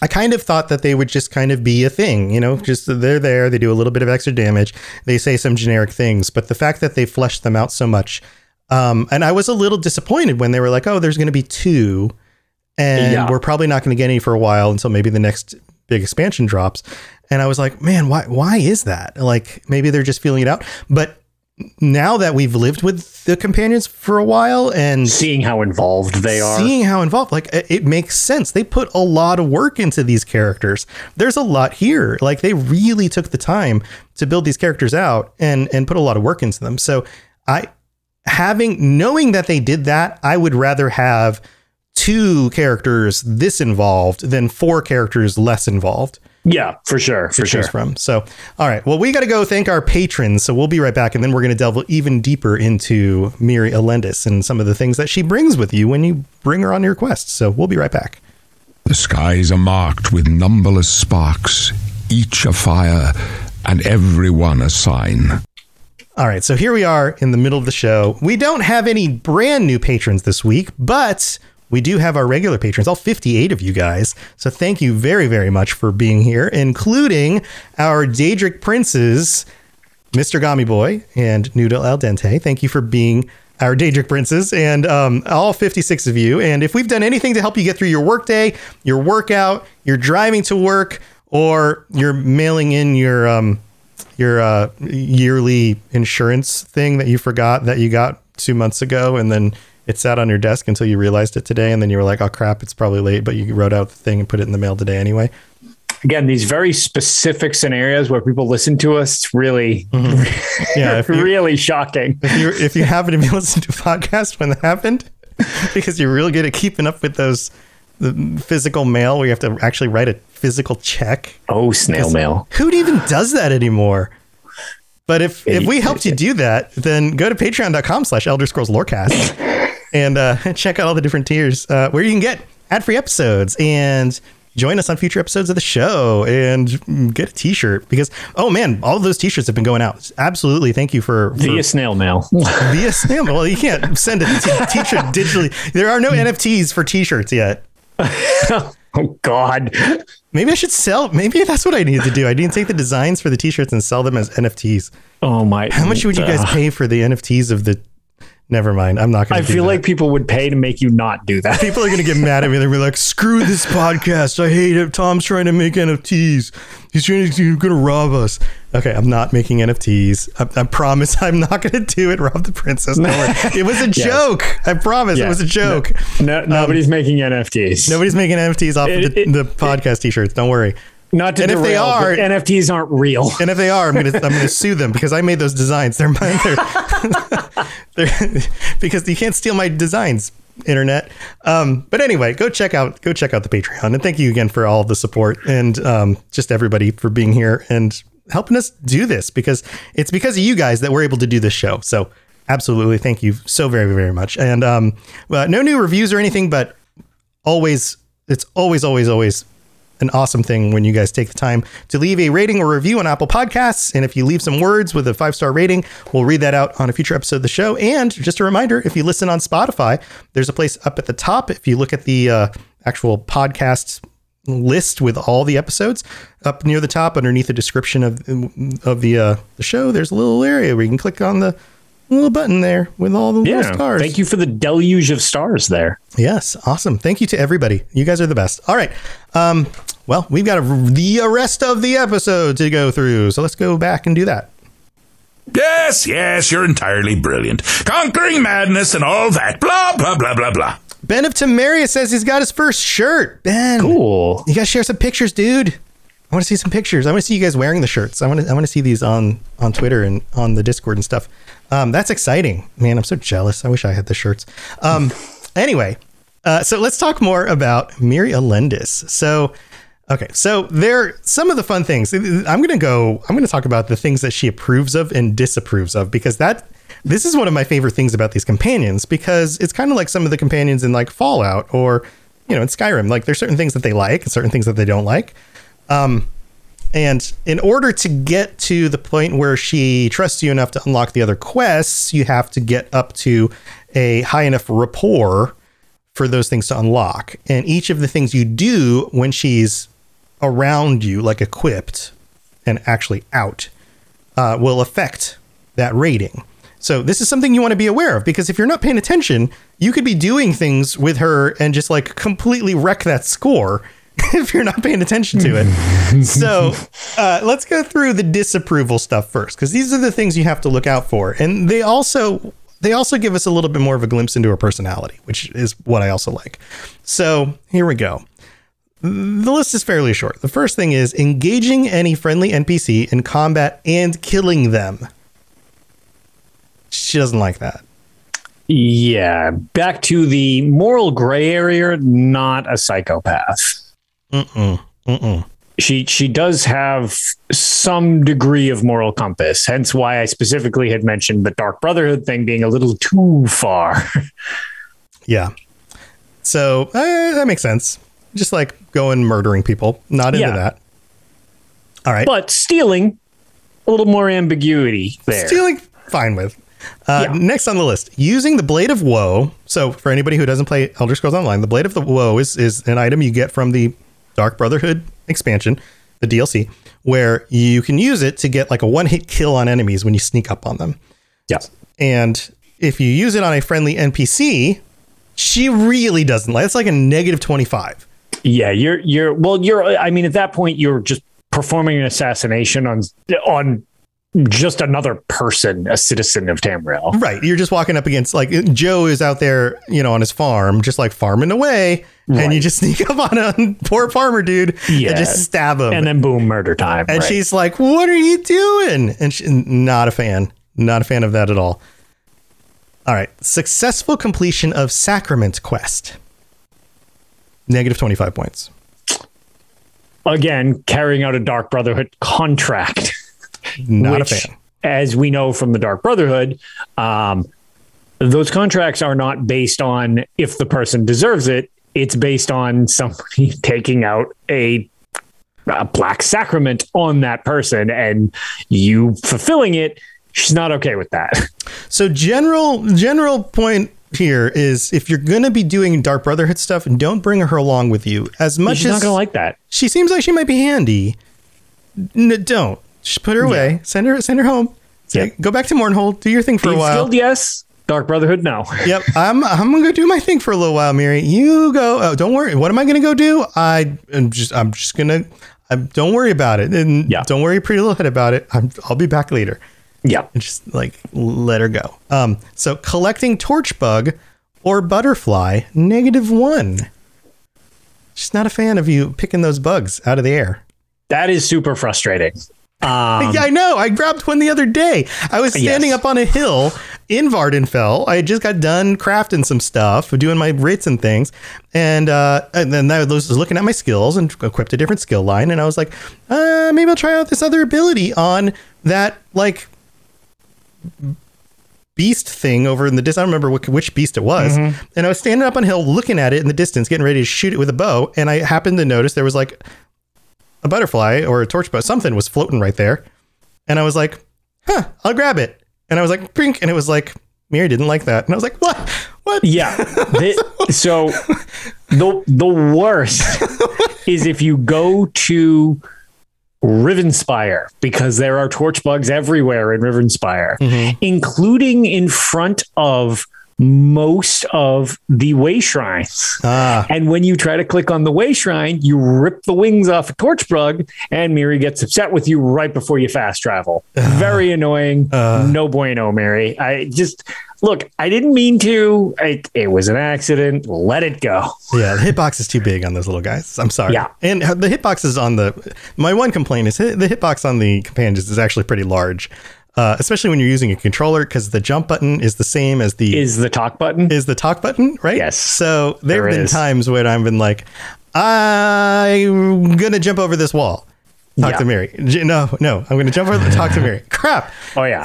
I kind of thought that they would just kind of be a thing, you know, just they're there, they do a little bit of extra damage, they say some generic things, but the fact that they fleshed them out so much um and I was a little disappointed when they were like, "Oh, there's going to be two and Yeah. we're probably not going to get any for a while until maybe the next big expansion drops." And I was like, "Man, why why is that?" Like maybe they're just feeling it out. But now that we've lived with the companions for a while and Seeing how involved they are. seeing how involved like it makes sense. They put a lot of work into these characters. There's a lot here. Like they really took the time to build these characters out and and put a lot of work into them. So i having knowing that they did that i would rather have two characters this involved than four characters less involved yeah, for sure, for sure. from. So, all right. Well, we got to go thank our patrons. So we'll be right back, and then we're going to delve even deeper into Mirri Elendis and some of the things that she brings with you when you bring her on your quest. So we'll be right back. The skies are marked with numberless sparks, each a fire, and every one a sign. All right, so here we are in the middle of the show. We don't have any brand new patrons this week, but we do have our regular patrons, all 58 of you guys. So thank you very, very much for being here, including our Daedric Princes, Mr. Gami Boy and Noodle Al Dente. Thank you for being our Daedric Princes and um, all 56 of you. And if we've done anything to help you get through your workday, your workout, you're driving to work, or you're mailing in your um, your uh, yearly insurance thing that you forgot that you got two months ago, and then it sat on your desk until you realized it today, and then you were like, "Oh crap, it's probably late," but you wrote out the thing and put it in the mail today anyway. Again, these very specific scenarios where people listen to us, really, mm-hmm. Yeah, if you, really shocking. if you if you happen to be listening to a podcast when that happened, because you're really good at keeping up with those the physical mail where you have to actually write a physical check. Oh, snail mail. Who even does that anymore? But if if we helped you do that, then go to patreon.com slash elder scrolls lorecast and uh, check out all the different tiers uh, where you can get ad-free episodes and join us on future episodes of the show and get a t-shirt because oh man all of those t-shirts have been going out absolutely thank you for, for Via snail mail. via snail mail. well you can't send a t- t-shirt digitally there are no nfts for t-shirts yet oh, God. maybe i should sell maybe that's what i need to do i need to take the designs for the t-shirts and sell them as nfts Oh, my. How much would you guys pay for the NFTs of the? Never mind. I'm not going to. I feel like people would pay to make you not do that. people are going to get mad at me. They're gonna be like, "Screw this podcast. I hate it. Tom's trying to make NFTs. He's trying to, going to rob us." Okay, I'm not making NFTs. I, I promise. I'm not going to do it. Rob the princess. Worry. It was a joke. I promise. It was a joke. No, nobody's um, making NFTs. Nobody's making NFTs off of the, It- it- the podcast T-shirts. Don't worry. Not to And if they are- NFTs aren't real. And if they are, I'm gonna I'm gonna sue them because I made those designs. They're mine. They're, they're because you can't steal my designs, internet. Um, but anyway, go check out go check out the Patreon and thank you again for all the support and um, just everybody for being here and helping us do this because it's because of you guys that we're able to do this show. So absolutely, thank you so very very much. And um, well, no new reviews or anything, but always it's always always always an awesome thing when you guys take the time to leave a rating or review on Apple Podcasts. And if you leave some words with a five star rating, we'll read that out on a future episode of the show. And just a reminder if you listen on Spotify, there's a place up at the top. If you look at the uh, actual podcast list with all the episodes up near the top underneath the description of of the uh, the show there's a little area where you can click on the little button there with all the Yeah. stars Thank you for the deluge of stars there. Yes, awesome. Thank you to everybody. You guys are the best. All right. Um, well, we've got a, the rest of the episode to go through, so let's go back and do that. Yes, yes, you're entirely brilliant. Conquering madness and all that. Blah, blah, blah, blah, blah. Ben of Temeria says he's got his first shirt. Ben, Cool. you guys share some pictures, dude. I want to see some pictures. I want to see you guys wearing the shirts. I want to. I want to see these on on Twitter and on the Discord and stuff. Um, that's exciting, man. I'm so jealous. I wish I had the shirts. Um, anyway, uh, so let's talk more about Mirri Elendis. So, okay, so there some of the fun things. I'm gonna go. I'm gonna talk about the things that she approves of and disapproves of because that this is one of my favorite things about these companions because it's kind of like some of the companions in like Fallout or you know in Skyrim. Like there's certain things that they like and certain things that they don't like. Um, and in order to get to the point where she trusts you enough to unlock the other quests, you have to get up to a high enough rapport for those things to unlock. And each of the things you do when she's around you, like equipped and actually out, uh, will affect that rating. So this is something you want to be aware of because if you're not paying attention, you could be doing things with her and just like completely wreck that score if you're not paying attention to it. so uh, let's go through the disapproval stuff first because these are the things you have to look out for, and they also they also give us a little bit more of a glimpse into her personality, which is what I also like. So here we go. The list is fairly short. The first thing is engaging any friendly NPC in combat and killing them. She doesn't like that. Yeah. Back to the moral gray area, not a psychopath. Mm-mm. Mm-mm. She she does have some degree of moral compass, hence why I specifically had mentioned the Dark Brotherhood thing being a little too far. Yeah. So uh, that makes sense. Just like going murdering people. Not into Yeah. that. All right. But stealing, a little more ambiguity there. Stealing, fine with. Uh, Yeah. Next on the list, using the Blade of Woe. So, for anybody who doesn't play Elder Scrolls Online, the Blade of the Woe is, is an item you get from the Dark Brotherhood expansion, the DLC, where you can use it to get like a one hit kill on enemies when you sneak up on them. yeah. And if you use it on a friendly NPC, she really doesn't like it's like a negative 25. Yeah, you're you're well, you're I mean, at that point you're just performing an assassination on on just another person, a citizen of Tamriel. Right. You're just walking up against like Joe is out there, you know, on his farm, just like farming away, and you just sneak up on a poor farmer dude Yeah. and just stab him. And then boom, murder time. And right. she's like, "What are you doing?" And she, not a fan. Not a fan of that at all. All right. Successful completion of Sacrament quest. Negative 25 points. again carrying out a Dark Brotherhood contract. Not which, a fan. as we know from the Dark Brotherhood, um, those contracts are not based on if the person deserves it. It's based on somebody taking out a, a black sacrament on that person and you fulfilling it. She's not okay with that. So general general point here is if you're going to be doing Dark Brotherhood stuff, don't bring her along with you. As much She's as she's not going to like that. she seems like she might be handy, don't just put her away. Send her send her home. Say, Yeah. Go back to Mournhold. Do your thing for a while. Guild, yes. Dark Brotherhood, no. yep, I'm I'm gonna go do my thing for a little while, Mary. You go. Oh, don't worry. What am I gonna go do? I am just I'm just gonna. I, don't worry about it, and Yeah. don't worry, pretty little head about it. I'm, I'll be back later. Yeah. and just like let her go. Um, so collecting torch bug or butterfly, negative one. She's not a fan of you picking those bugs out of the air. That is super frustrating. Um, yeah, I know. I grabbed one the other day. I was standing Yes. up on a hill in Vvardenfell. I just got done crafting some stuff, doing my writs and things, and uh, and then I was looking at my skills and equipped a different skill line, and I was like, uh, maybe I'll try out this other ability on that like beast thing over in the distance. I don't remember which, which beast it was. Mm-hmm. And I was standing up on a hill looking at it in the distance, getting ready to shoot it with a bow. And I happened to notice there was like a butterfly or a torch but something was floating right there. And I was like, huh, I'll grab it. And I was like, brink. And it was like, Mary didn't like that. And I was like, what? What? Yeah. The- so the the worst is if you go to Rivenspire because there are torch bugs everywhere in Rivenspire, mm-hmm. including in front of most of the way shrines. Ah, And when you try to click on the way shrine, you rip the wings off a torch bug, and Mirri gets upset with you right before you fast travel. Very annoying. no bueno, Mary. I just look. I didn't mean to. It, it was an accident. Let it go. yeah. The hitbox is too big on those little guys. I'm sorry. Yeah. And the hitbox is on the, my one complaint is hit- the hitbox on the companions is actually pretty large. Uh, especially when you're using a controller because the jump button is the same as the Is the talk button? is the talk button, right? Yes. So there There have been is. times when I've been like, I'm gonna jump over this wall. Talk Yeah. to Mary. No, no, I'm gonna jump over the talk to Mary. Crap. oh yeah,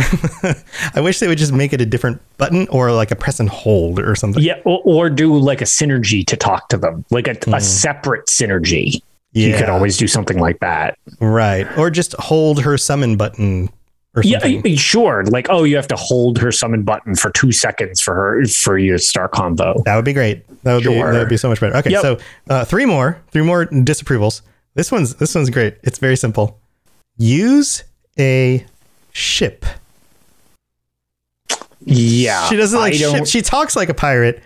I wish they would just make it a different button or like a press and hold or something. yeah. Or, or do like a synergy to talk to them, like a, a separate synergy. Yeah. You could Hmm. Always do something like that. Right. Or just hold her summon button Yeah, sure. Like, oh, you have to hold her summon button for two seconds for her for your star combo. That would be great. That would be that would be so much better. Okay, Yep. so uh, three more, three more disapprovals. This one's this one's great. It's very simple. Use a ship. Yeah, she doesn't like ship. She talks like a pirate,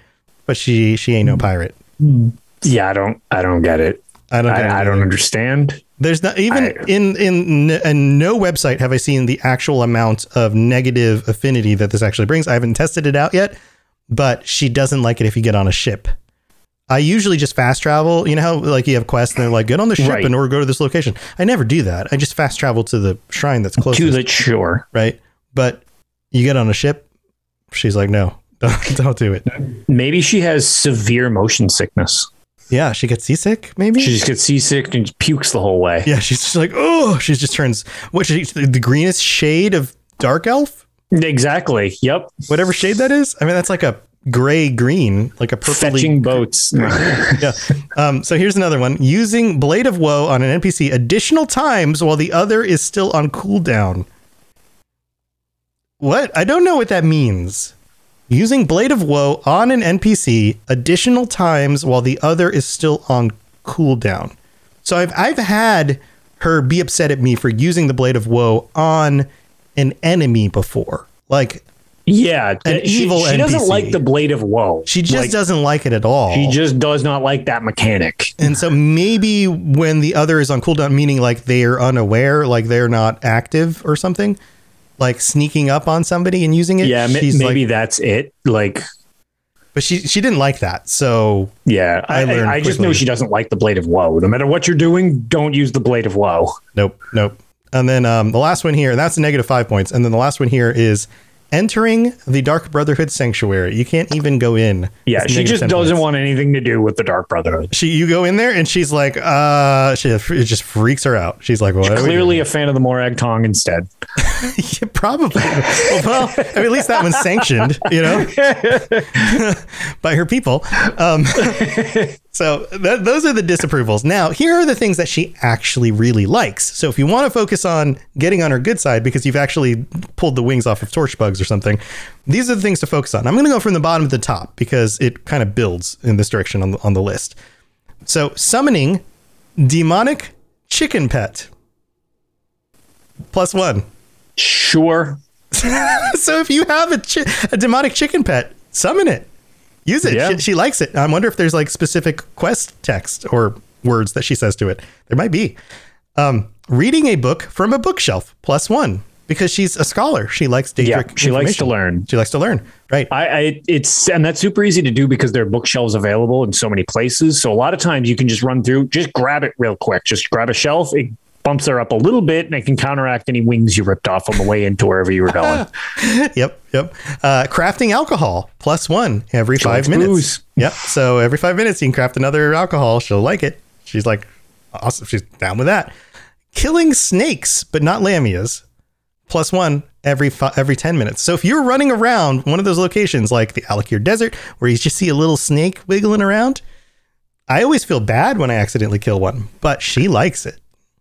but she she ain't no pirate. yeah, I don't. I don't get it. I don't. get it I, I don't understand. There's not even I- in in in no website have I seen the actual amount of negative affinity that this actually brings. I haven't tested it out yet, but she doesn't like it if you get on a ship. I usually just fast travel. You know how like you have quests and they're like get on the ship Right. and or go to this location. I never do that. I just fast travel to the shrine that's closest, To the shore. right? But you get on a ship, she's like, no, don't, don't do it. Maybe she has severe motion sickness. Yeah, she gets seasick. Maybe She just gets seasick and pukes the whole way. Yeah, she's just like, oh, she just turns what she, the greenest shade of dark elf, Exactly. Yep. whatever shade that is. I mean, that's like a gray green, like a purpley Fetching boats. yeah. Um, so here's another one: using Blade of Woe on an NPC additional times while the other is still on cooldown. What? I don't know what that means. Using Blade of Woe on an NPC additional times while the other is still on cooldown. So I've I've had her be upset at me for using the Blade of Woe on an enemy before. Like yeah, An she, evil She doesn't like the blade of woe. she just Like, doesn't like it at all. She just does not like that mechanic. And so maybe when the other is on cooldown, meaning like they're unaware, like they're not active or something, like sneaking up on somebody and using it. Yeah, maybe like, that's it. Like, but she she didn't like that. So yeah, I I, I just know she doesn't like the blade of woe. No matter what you're doing, don't use the blade of woe. nope, nope. And then um, the last one here, that's a negative five points. And then the last one here is entering the Dark Brotherhood Sanctuary. You can't even go in. Yeah, she just 10 doesn't want anything to do with the Dark Brotherhood. She, you go in there and she's like, uh, she, it just freaks her out. She's like, what? are we Clearly a fan of the Morag Tong instead. Yeah, probably. well, I mean, at least that one's sanctioned, you know, by her people. Um, so th- those are the disapprovals. Now, here are the things that she actually really likes. So if you want to focus on getting on her good side because you've actually pulled the wings off of torch bugs or something, these are the things to focus on. I'm going to go from the bottom to the top because it kind of builds in this direction on the, on the list. So summoning demonic chicken pet plus one. Sure. So if you have a, chi- a demonic chicken pet, summon it. Use it. Yeah. She, she likes it. I wonder if there's like specific quest text or words that she says to it. There might be. Um, reading a book from a bookshelf plus one because she's a scholar. She likes Daedric. Yeah, she likes to learn. She likes to learn. Right. I, I it's and that's super easy to do because there are bookshelves available in so many places. So a lot of times you can just run through, just grab it real quick. Just grab a shelf. It bumps her up a little bit and it can counteract any wings you ripped off on the way into wherever you were going. yep. Yep. Uh, crafting alcohol plus one every five minutes. booze. Yep. So every five minutes you can craft another alcohol. She'll like it. She's like, awesome. She's down with that. Killing snakes, but not lamias, plus one every fi- every ten minutes. So if you're running around one of those locations like the Alik'r Desert, where you just see a little snake wiggling around, I always feel bad when I accidentally kill one, but she likes it.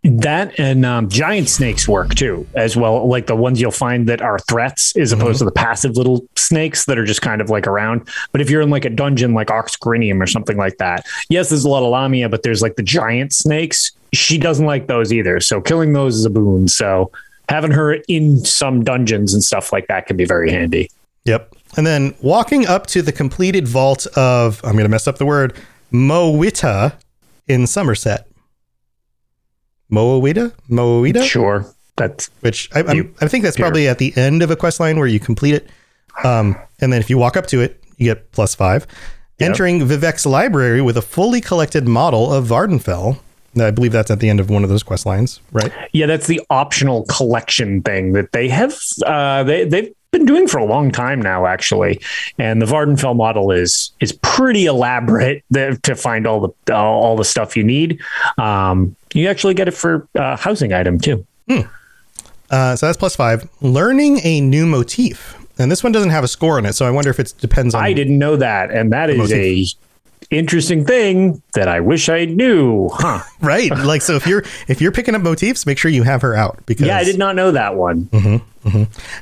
That and um, giant snakes work too, as well. Like the ones you'll find that are threats, as opposed to the passive little snakes that are just kind of like around. But if you're in like a dungeon like Oxgrinium or something like that, yes, there's a lot of Lamia, but there's like the giant snakes. She doesn't like those either. So killing those is a boon. So having her in some dungeons and stuff like that can be very handy. Yep. And then walking up to the completed vault of, I'm going to mess up the word, Moawita in Summerset. Moawita? Moawita? Sure, that's Which I, You- I think that's probably at the end of a quest line where you complete it. Um, and then if you walk up to it, you get plus five. Entering Vivec's library with a fully collected model of Vvardenfell. I believe that's at the end of one of those quest lines, right? Yeah, that's the optional collection thing that they have. Uh, they they've been doing for a long time now, actually. And the Vvardenfell model is is pretty elaborate to find all the all the stuff you need. Um, you actually get it for uh, housing item too. Uh, so that's plus five. Learning a new motif. And this one doesn't have a score on it, so I wonder if it depends on I didn't know that, and that is a interesting thing that I wish I knew. Huh? right like so if you're if you're picking up motifs make sure you have her out because Yeah, I did not know that one.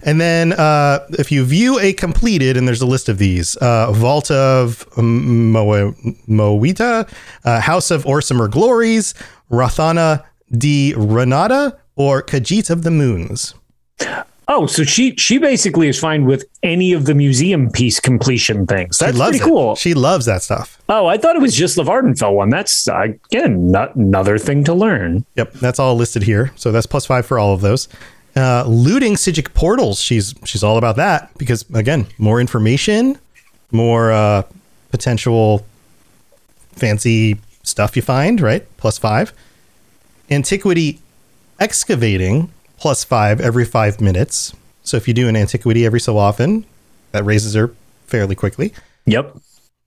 and then uh if you view a completed and there's a list of these uh vault of Mo- moita uh, house of orsimer glories rathana di renata or khajiit of the moons Oh, so she she basically is fine with any of the museum piece completion things. That's pretty it. cool. she loves that stuff Oh, I thought it was just the Vvardenfell one. That's again not another thing to learn. Yep, that's all listed here. So that's plus five for all of those. Uh, looting Psijic portals. She's she's all about that because again, more information, more uh, potential fancy stuff you find. Right, plus five. Antiquity excavating plus five every five minutes. So if you do an antiquity every so often, that raises her fairly quickly. Yep,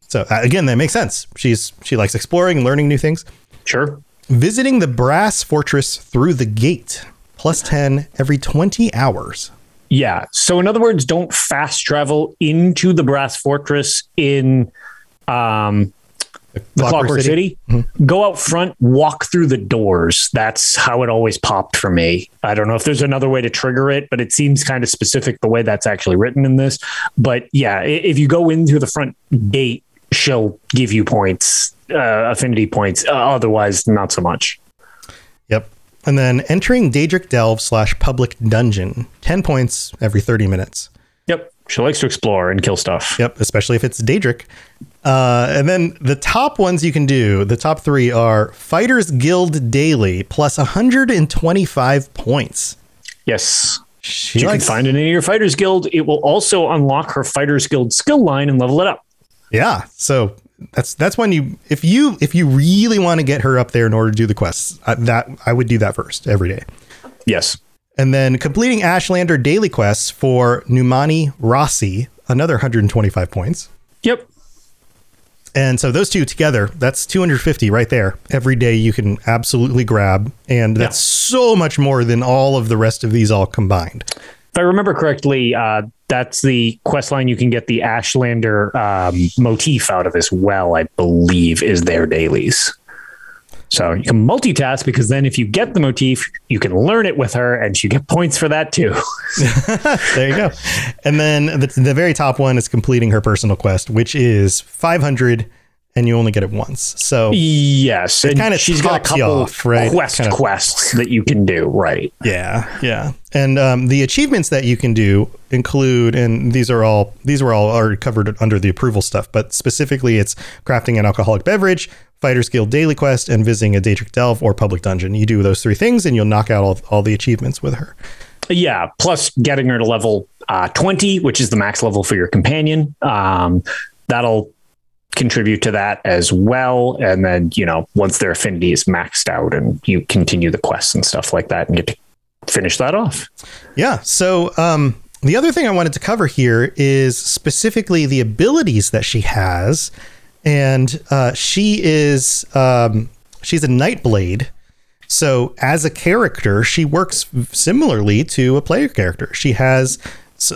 So uh, again, that makes sense. She's she likes exploring and learning new things. sure. Visiting the brass fortress through the gate, plus 10 every 20 hours. Yeah. So in other words, don't fast travel into the Brass Fortress in um, the Clockwork, City. Go out front, walk through the doors. That's how it always popped for me. I don't know if there's another way to trigger it, but it seems kind of specific the way that's actually written in this. But yeah, if you go in through the front gate, she'll give you points, uh, affinity points. Uh, otherwise, not so much. Yep. And then entering Daedric Delve slash public dungeon, 10 points every 30 minutes. Yep. She likes to explore and kill stuff. Yep, especially if it's Daedric. Uh, and then the top ones you can do, the top three are Fighters Guild Daily plus 125 points. Yes. She you likes, can find it in your Fighters Guild. It will also unlock her Fighters Guild skill line and level it up. yeah. So that's that's when you if you if you really want to get her up there in order to do the quests, uh, that I would do that first every day. Yes. And then completing Ashlander daily quests for Numani-Rasi, another 125 points. And so those two together, that's 250 right there. Every day you can absolutely grab. And that's so much more than all of the rest of these all combined. If I remember correctly, uh, that's the quest line you can get the Ashlander um, motif out of as well, I believe, is their dailies. So you can multitask because then if you get the motif, you can learn it with her and she get points for that too. There you go. and then the, the very top one is completing her personal quest, which is 500 and you only get it once. So yes. And kinda she's got a couple off, right? quest Kinda- quests that you can do, right? Yeah, yeah. And um, the achievements that you can do include, and these are all these were all already covered under the approval stuff, but specifically, it's crafting an alcoholic beverage, Fighters Guild daily quest, and visiting a Daedric Delve or public dungeon. You do those three things, and you'll knock out all, all the achievements with her. Yeah, plus getting her to level uh, 20, which is the max level for your companion. Um, that'll contribute to that as well. And then, you know, once their affinity is maxed out and you continue the quests and stuff like that and get to finish that off. Yeah. So um, the other thing I wanted to cover here is specifically the abilities that she has, and uh, she is um, she's a Nightblade. So as a character, she works similarly to a player character. She has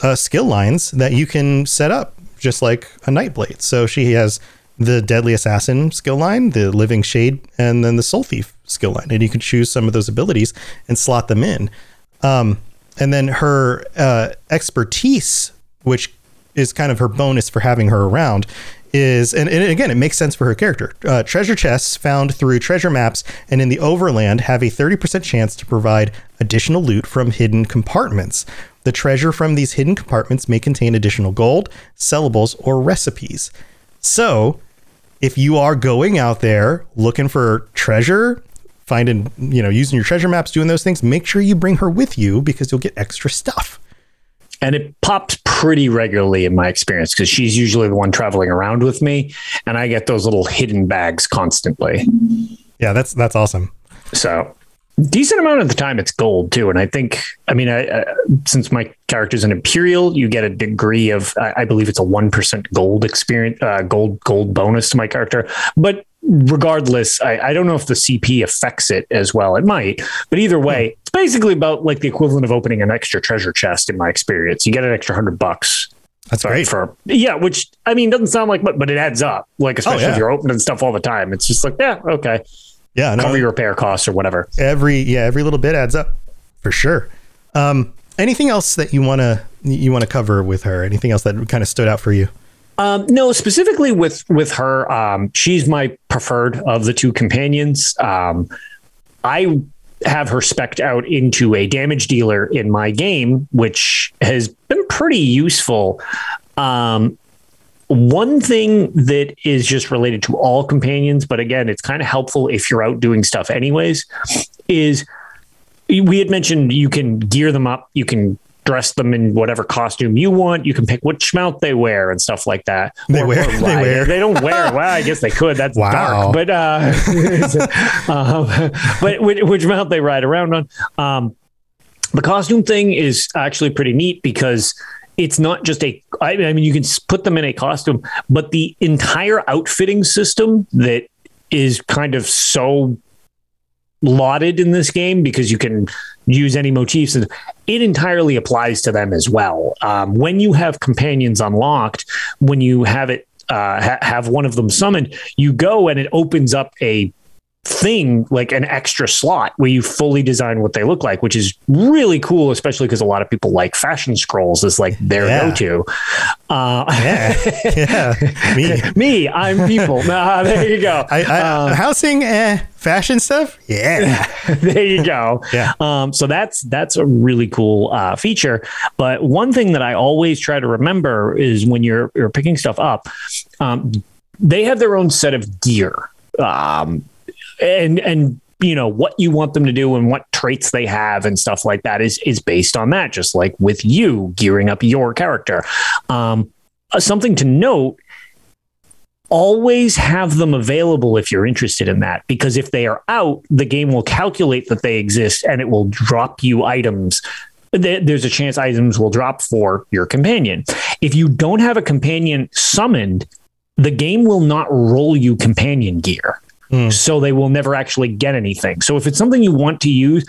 uh, skill lines that you can set up just like a Nightblade. So she has the Deadly Assassin skill line, the Living Shade, and then the Soul Thief skill line, and you can choose some of those abilities and slot them in. Um, and then her uh, expertise, which is kind of her bonus for having her around, is and, and again it makes sense for her character. Uh, treasure chests found through treasure maps and in the overland have a 30% chance to provide additional loot from hidden compartments. The treasure from these hidden compartments may contain additional gold, sellables, or recipes. So, if you are going out there looking for treasure, finding, you know, using your treasure maps, doing those things, make sure you bring her with you because you'll get extra stuff. And it pops pretty regularly in my experience because she's usually the one traveling around with me. And I get those little hidden bags constantly. Yeah, that's that's awesome. So decent amount of the time it's gold too. And I think, I mean, I, uh, since my character's an Imperial, you get a degree of, I, I believe it's a 1% gold experience, uh, gold, gold bonus to my character. But regardless, I, I don't know if the CP affects it as well. It might, but either way, it's basically about like the equivalent of opening an extra treasure chest in my experience. You get an extra hundred bucks. That's great. for yeah, which I mean doesn't sound like much, but it adds up. Like especially Oh, yeah. if you're opening stuff all the time, it's just like yeah, okay, Yeah, no, cover your repair costs or whatever. every yeah every little bit adds up for sure. Um, anything else that you want to you want to cover with her? Anything else that kind of stood out for you? Um, no, specifically with with her, um, she's my preferred of the two companions. Um, I have her specked out into a damage dealer in my game, which has been pretty useful. Um, one thing that is just related to all companions, but again, it's kind of helpful if you're out doing stuff anyways, is we had mentioned you can gear them up, you can dress them in whatever costume you want, you can pick which mount they wear and stuff like that. They wear- they wear. They don't wear. Well, I guess they could. That's Wow. dark. But uh, um, but which, which mount they ride around on. Um, the costume thing is actually pretty neat because it's not just a I I mean you can put them in a costume, but the entire outfitting system that is kind of so lauded in this game because you can use any motifs and it entirely applies to them as well. Um, when you have companions unlocked, when you have it uh, ha- have one of them summoned, you go and it opens up a thing like an extra slot where you fully design what they look like, which is really cool, especially because a lot of people like fashion scrolls as like their Yeah. go-to. Uh, Yeah, yeah. Me, me, I'm people. Nah, there you go. I, I Um, housing, eh, fashion stuff. Yeah, there you go. Yeah. Um, so that's that's a really cool uh, feature. But one thing that I always try to remember is when you're you're picking stuff up, um, they have their own set of gear, um, and and you know what you want them to do and what traits they have and stuff like that is is based on that. Just like with you gearing up your character. Um, uh, something to note always have them available if you're interested in that because if they are out the game will calculate that they exist and it will drop you items there's a chance items will drop for your companion if you don't have a companion summoned the game will not roll you companion gear so they will never actually get anything. So if it's something you want to use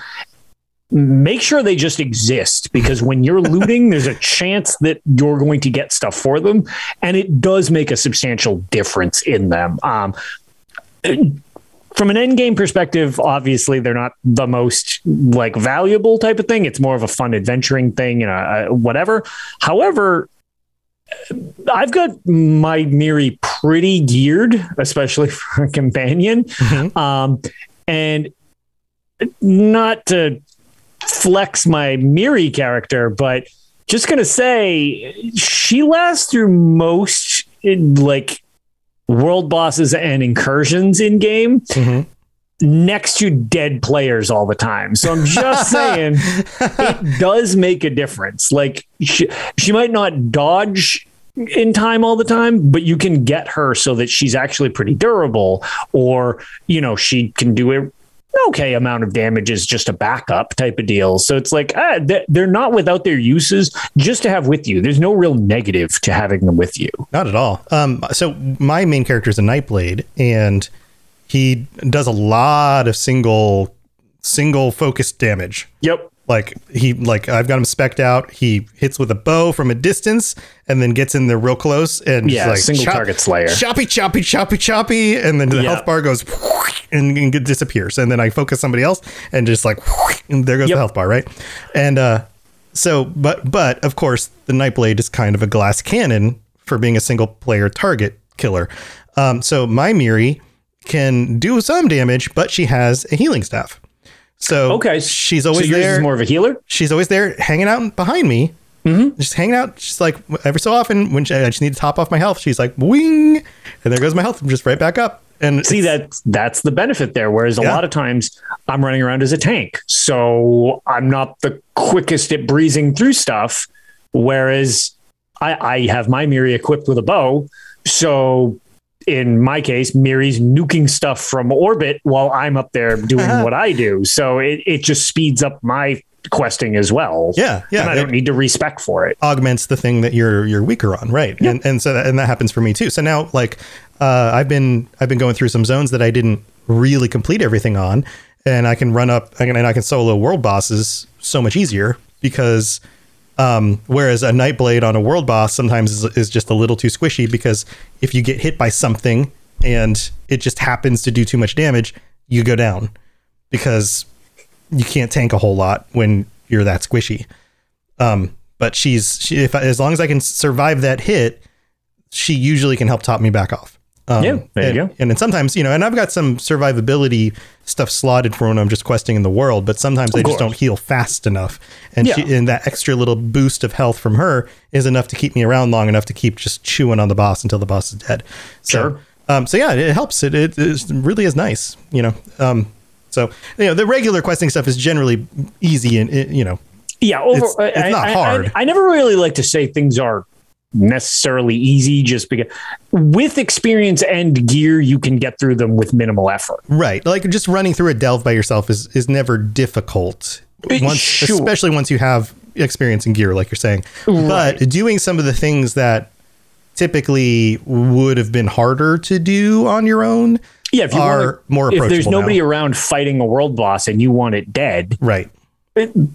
make sure they just exist because when you're looting there's a chance that you're going to get stuff for them and it does make a substantial difference in them. Um, from an end game perspective obviously they're not the most like valuable type of thing. It's more of a fun adventuring thing and uh, whatever. However I've got my Mirri pretty geared, especially for a companion. Um, and not to flex my Mirri character, but just gonna say she lasts through most like world bosses and incursions in game Mhm. Next to dead players all the time. So I'm just saying it does make a difference. Like she, she might not dodge in time all the time, but you can get her so that she's actually pretty durable, or you know she can do a okay amount of damage as just a backup type of deal. So it's like ah, they're not without their uses just to have with you. There's no real negative to having them with you. Not at all. Um, so my main character is a Nightblade, and he does a lot of single, single focused damage. Yep. Like he, like I've got him specked out. He hits with a bow from a distance, and then gets in there real close, and Yeah, like single target slayer. choppy, choppy, choppy, choppy, and then the Yeah. health bar goes and, and disappears, and then I focus somebody else, and just like and there goes Yep. the health bar, right? And uh, so, but but of course, the Nightblade is kind of a glass cannon for being a single player target killer. Um, so my Mirri can do some damage, but she has a healing staff. So Okay. she's always so there more of a healer. she's always there hanging out behind me. Mm-hmm. Just hanging out. She's like every so often when she, I just need to top off my health, she's like wing, and there goes my health. I'm just right back up. And See that that's the benefit there. Whereas a Yeah. lot of times I'm running around as a tank, so I'm not the quickest at breezing through stuff. Whereas I, I have my Mirri equipped with a bow, so in my case, Mirri's nuking stuff from orbit while I'm up there doing what I do. So it, it just speeds up my questing as well. Yeah, yeah. And I don't need to respect for it. augments the thing that you're you're weaker on, right? And and so that, and that happens for me too. So now like uh, I've been I've been going through some zones that I didn't really complete everything on, and I can run up I can and I can solo world bosses so much easier because um, whereas a Nightblade on a world boss sometimes is, is just a little too squishy because if you get hit by something and it just happens to do too much damage, you go down because you can't tank a whole lot when you're that squishy. Um, but she's she, if as long as I can survive that hit, she usually can help top me back off. Um, Yeah, there and, you go. And then sometimes you know, and I've got some survivability stuff slotted for when I'm just questing in the world, but sometimes I just course. don't heal fast enough, and Yeah. she, and that extra little boost of health from her is enough to keep me around long enough to keep just chewing on the boss until the boss is dead. So, Sure. Um, so yeah, it, helps. It, it, it really is nice, you know. Um, so you know, the regular questing stuff is generally easy and you know Yeah, over, It's- it's I- not I- hard. I, I never really like to say things are necessarily easy, just because with experience and gear, you can get through them with minimal effort. Right. Like just running through a delve by yourself is is never difficult. Once sure. especially once you have experience and gear like you're saying. But doing some of the things that typically would have been harder to do on your own Yeah, if you are wanna- more if there's nobody now. around fighting a world boss and you want it dead, right.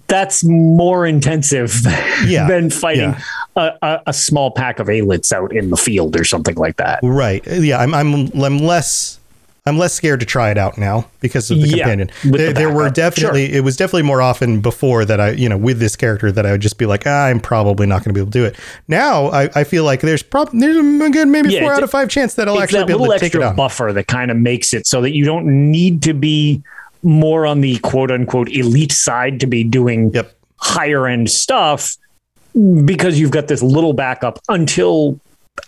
That's more intensive Yeah, than fighting yeah. a, a, a small pack of alits out in the field or something like that. Right. Yeah, I'm I'm I'm less I'm less scared to try it out now because of the Yeah, companion. with the There, there were definitely it was definitely more often before that I you know with this character that I would just be like ah, I'm probably not going to be able to do it. Now I, I feel like there's probably there's a good maybe Yeah, four out of five chance that I'll actually that be able to take it extra on. buffer that kind of makes it so that you don't need to be more on the quote unquote elite side to be doing Yep. higher end stuff because you've got this little backup until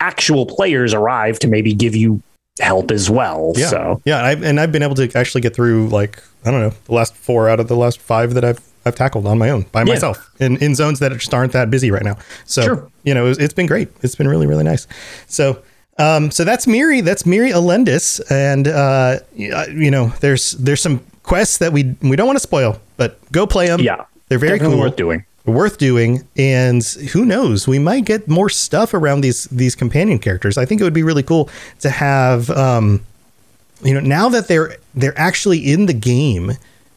actual players arrive to maybe give you help as well. Yeah. So Yeah, and I've, and I've been able to actually get through like I don't know the last four out of the last five that I've I've tackled on my own by Yeah. myself in, in zones that just aren't that busy right now. So Sure. you know it's, it's been great. It's been really really nice. So. Um, so that's Mirri. That's Mirri Elendis, and uh, you know, there's there's some quests that we we don't want to spoil, but go play them. yeah, they're very definitely cool worth doing. worth doing and who knows we might get more stuff around these these companion characters i think it would be really cool to have um you know now that they're they're actually in the game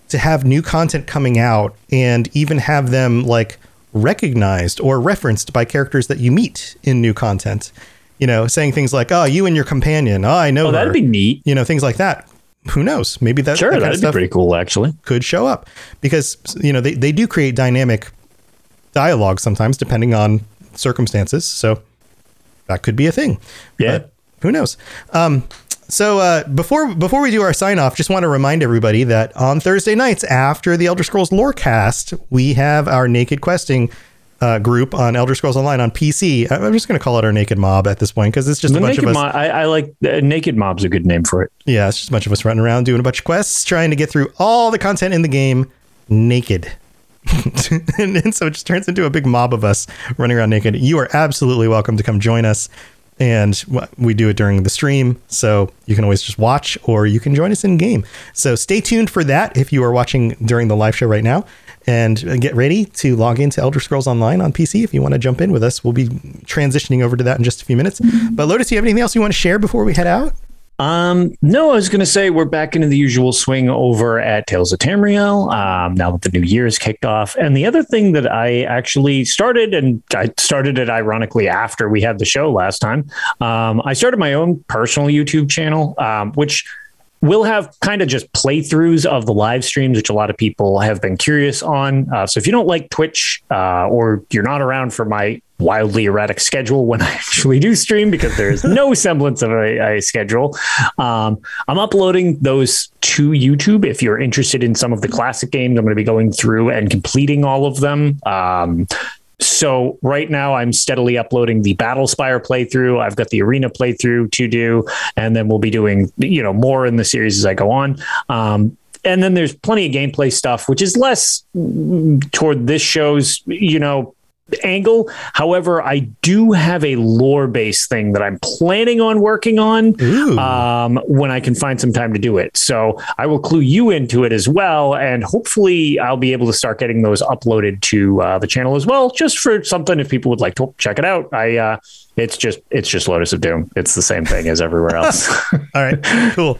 to have new content coming out and even have them like recognized or referenced by characters that you meet in new content you know saying things like oh you and your companion oh i know Oh, that'd her." be neat. you know things like that who knows? Maybe that, Sure, that that'd be pretty cool actually. could show up. Because you know they, they do create dynamic dialogue sometimes depending on circumstances. So that could be a thing. Yeah. But who knows? Um so uh, before before we do our sign off, just want to remind everybody that on Thursday nights after the Elder Scrolls Lorecast, we have our Naked Questing uh, group on Elder Scrolls Online on PC. I'm just going to call it our Naked Mob at this point because it's just The a bunch naked of us. mob, I, I like uh, naked mob's a good name for it. Yeah, it's just a bunch of us running around doing a bunch of quests, trying to get through all the content in the game naked. and, and so it just turns into a big mob of us running around naked. You are absolutely welcome to come join us. And we do it during the stream. So you can always just watch or you can join us in game. So stay tuned for that if you are watching during the live show right now. And get ready to log into Elder Scrolls Online on PC if you want to jump in with us. We'll be transitioning over to that in just a few minutes. But Lotus, do you have anything else you want to share before we head out? Um, no, I was going to say we're back into the usual swing over at Tales of Tamriel. Um, now that the new year is kicked off, and the other thing that I actually started, and I started it ironically after we had the show last time. Um, I started my own personal YouTube channel, um, which will have kind of just playthroughs of the live streams, which a lot of people have been curious on. Uh, so if you don't like Twitch uh, or you're not around for my wildly erratic schedule when I actually do stream, because there's no semblance of a, a schedule, um, I'm uploading those to YouTube. If you're interested in some of the classic games, I'm going to be going through and completing all of them. Um, so right now I'm steadily uploading the Battlespire playthrough. I've got the arena playthrough to do, and then we'll be doing you know more in the series as I go on. Um, and then there's plenty of gameplay stuff, which is less toward this show's you know angle. However, I do have a lore based thing that I'm planning on working on um, when I can find some time to do it. So I will clue you into it as well, and hopefully I'll be able to start getting those uploaded to uh, the channel as well, just for something if people would like to check it out. I uh, it's just it's just Lotus of Doom. It's the same thing as everywhere else. All right, cool,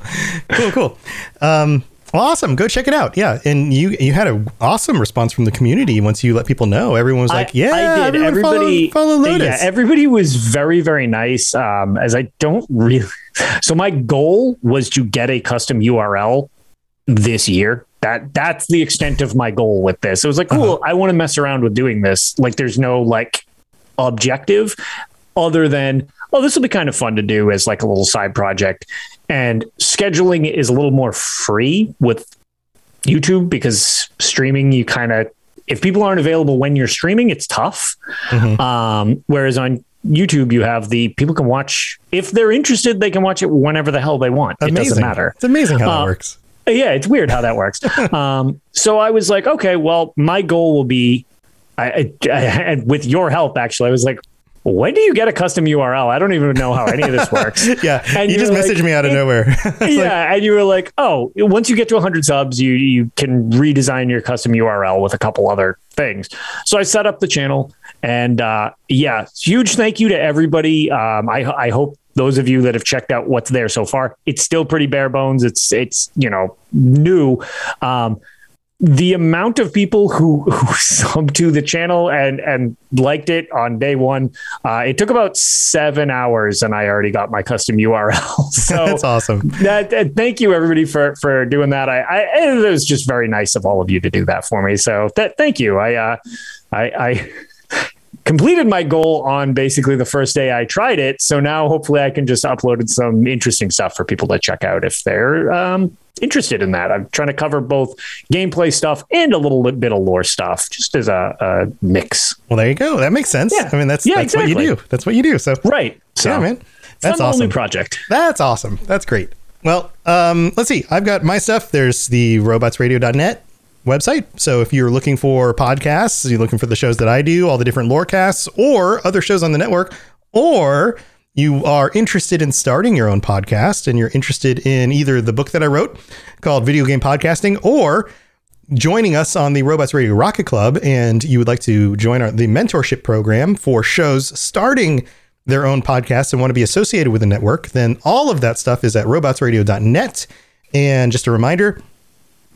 cool, cool. Um, awesome. Go check it out. Yeah, and you you had an awesome response from the community once you let people know. Everyone was like, I- "Yeah, I did. Everybody follow, follow Lotus." Yeah, everybody was very, very nice. Um, as I don't really. So my goal was to get a custom URL this year. That that's the extent of my goal with this. It was like, cool. I want to mess around with doing this. Like, there's no like objective other than oh, this will be kind of fun to do as like a little side project. And scheduling is a little more free with YouTube because streaming, you kind of, if people aren't available when you're streaming, it's tough. Mhm. Um, whereas on YouTube, you have the people can watch, if they're interested, they can watch it whenever the hell they want. It doesn't matter. It's amazing how that Uh, works. Yeah, it's weird how that works. um, so I was like, okay, well, my goal will be, I, I, I, with your help, actually, I was like, when do you get a custom URL? I don't even know how any of this works. Yeah, and you just like, messaged me out of nowhere. It's like, yeah, and you were like, oh, once you get to 100 subs, you you can redesign your custom URL with a couple other things. So I set up the channel, and uh, yeah, huge thank you to everybody. Um, I I hope those of you that have checked out what's there so far, it's still pretty bare bones. It's it's you know new. Um, the amount of people who who subbed to the channel and and liked it on day one, uh, it took about seven hours, and I already got my custom URL. So That's awesome. that, that- thank you everybody for for doing that. I, I it was just very nice of all of you to do that for me. So that thank you. I uh, I. I completed my goal on basically the first day I tried it. So now hopefully I can just upload some interesting stuff for people to check out if they're um, interested in that. I'm trying to cover both gameplay stuff and a little bit of lore stuff, just as a, a mix. Well, there you go. That makes sense. Yeah. I mean, that's Yeah, that's what you exactly. do. That's what you do. So Right. So yeah, man, that's fun awesome. project. That's awesome. That's great. Well, um, let's see. I've got my stuff. There's the robotsradio.net website. So if you're looking for podcasts, you're looking for the shows that I do, all the different lore casts, or other shows on the network, or you are interested in starting your own podcast and you're interested in either the book that I wrote called Video Game Podcasting or joining us on the Robots Radio Rocket Club and you would like to join our, the mentorship program for shows starting their own podcast and want to be associated with the network, then all of that stuff is at robotsradio.net. And just a reminder,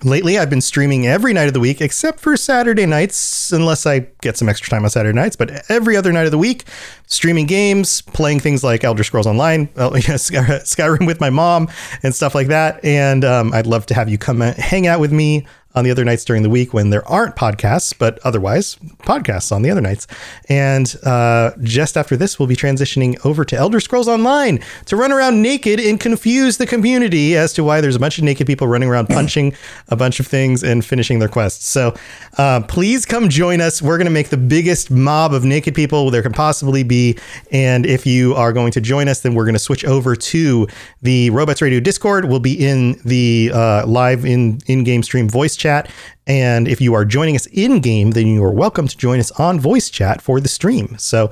lately I've been streaming every night of the week except for Saturday nights, unless I get some extra time on Saturday nights. But every other night of the week, streaming games, playing things like Elder Scrolls Online, yeah, Skyrim with my mom, and stuff like that. And um, I'd love to have you come hang out with me on the other nights during the week when there aren't podcasts, but otherwise podcasts on the other nights. And uh, just after this, we'll be transitioning over to Elder Scrolls Online to run around naked and confuse the community as to why there's a bunch of naked people running around punching a bunch of things and finishing their quests. So uh, please come join us. We're going to make the biggest mob of naked people there can possibly be. And if you are going to join us, then we're going to switch over to the Robots Radio Discord. We'll be in the uh, live in in game stream voice chat. And if you are joining us in game, then you are welcome to join us on voice chat for the stream. So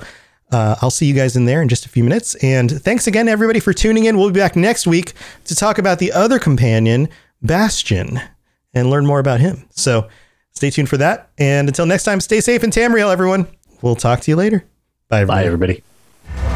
uh, I'll see you guys in there in just a few minutes. And thanks again, everybody, for tuning in. We'll be back next week to talk about the other companion, Bastian, and learn more about him. So stay tuned for that. And until next time, stay safe in Tamriel, everyone. We'll talk to you later. Bye, everybody. Bye, everybody.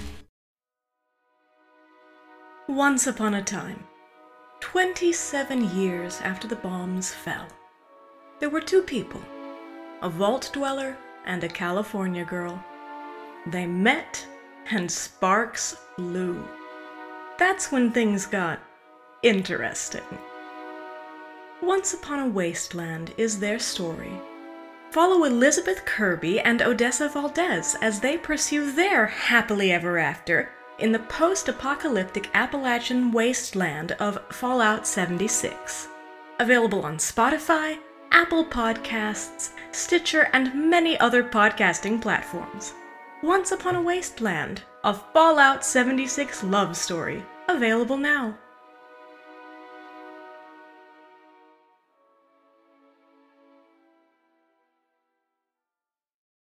Once upon a time, 27 years after the bombs fell, there were two people a vault dweller and a California girl. They met, and sparks flew. That's when things got interesting. Once Upon a Wasteland is their story. Follow Elizabeth Kirby and Odessa Valdez as they pursue their happily ever after in the post apocalyptic Appalachian wasteland of Fallout 76. Available on Spotify, Apple Podcasts, Stitcher, and many other podcasting platforms. Once Upon a Wasteland, a Fallout 76 love story, available now.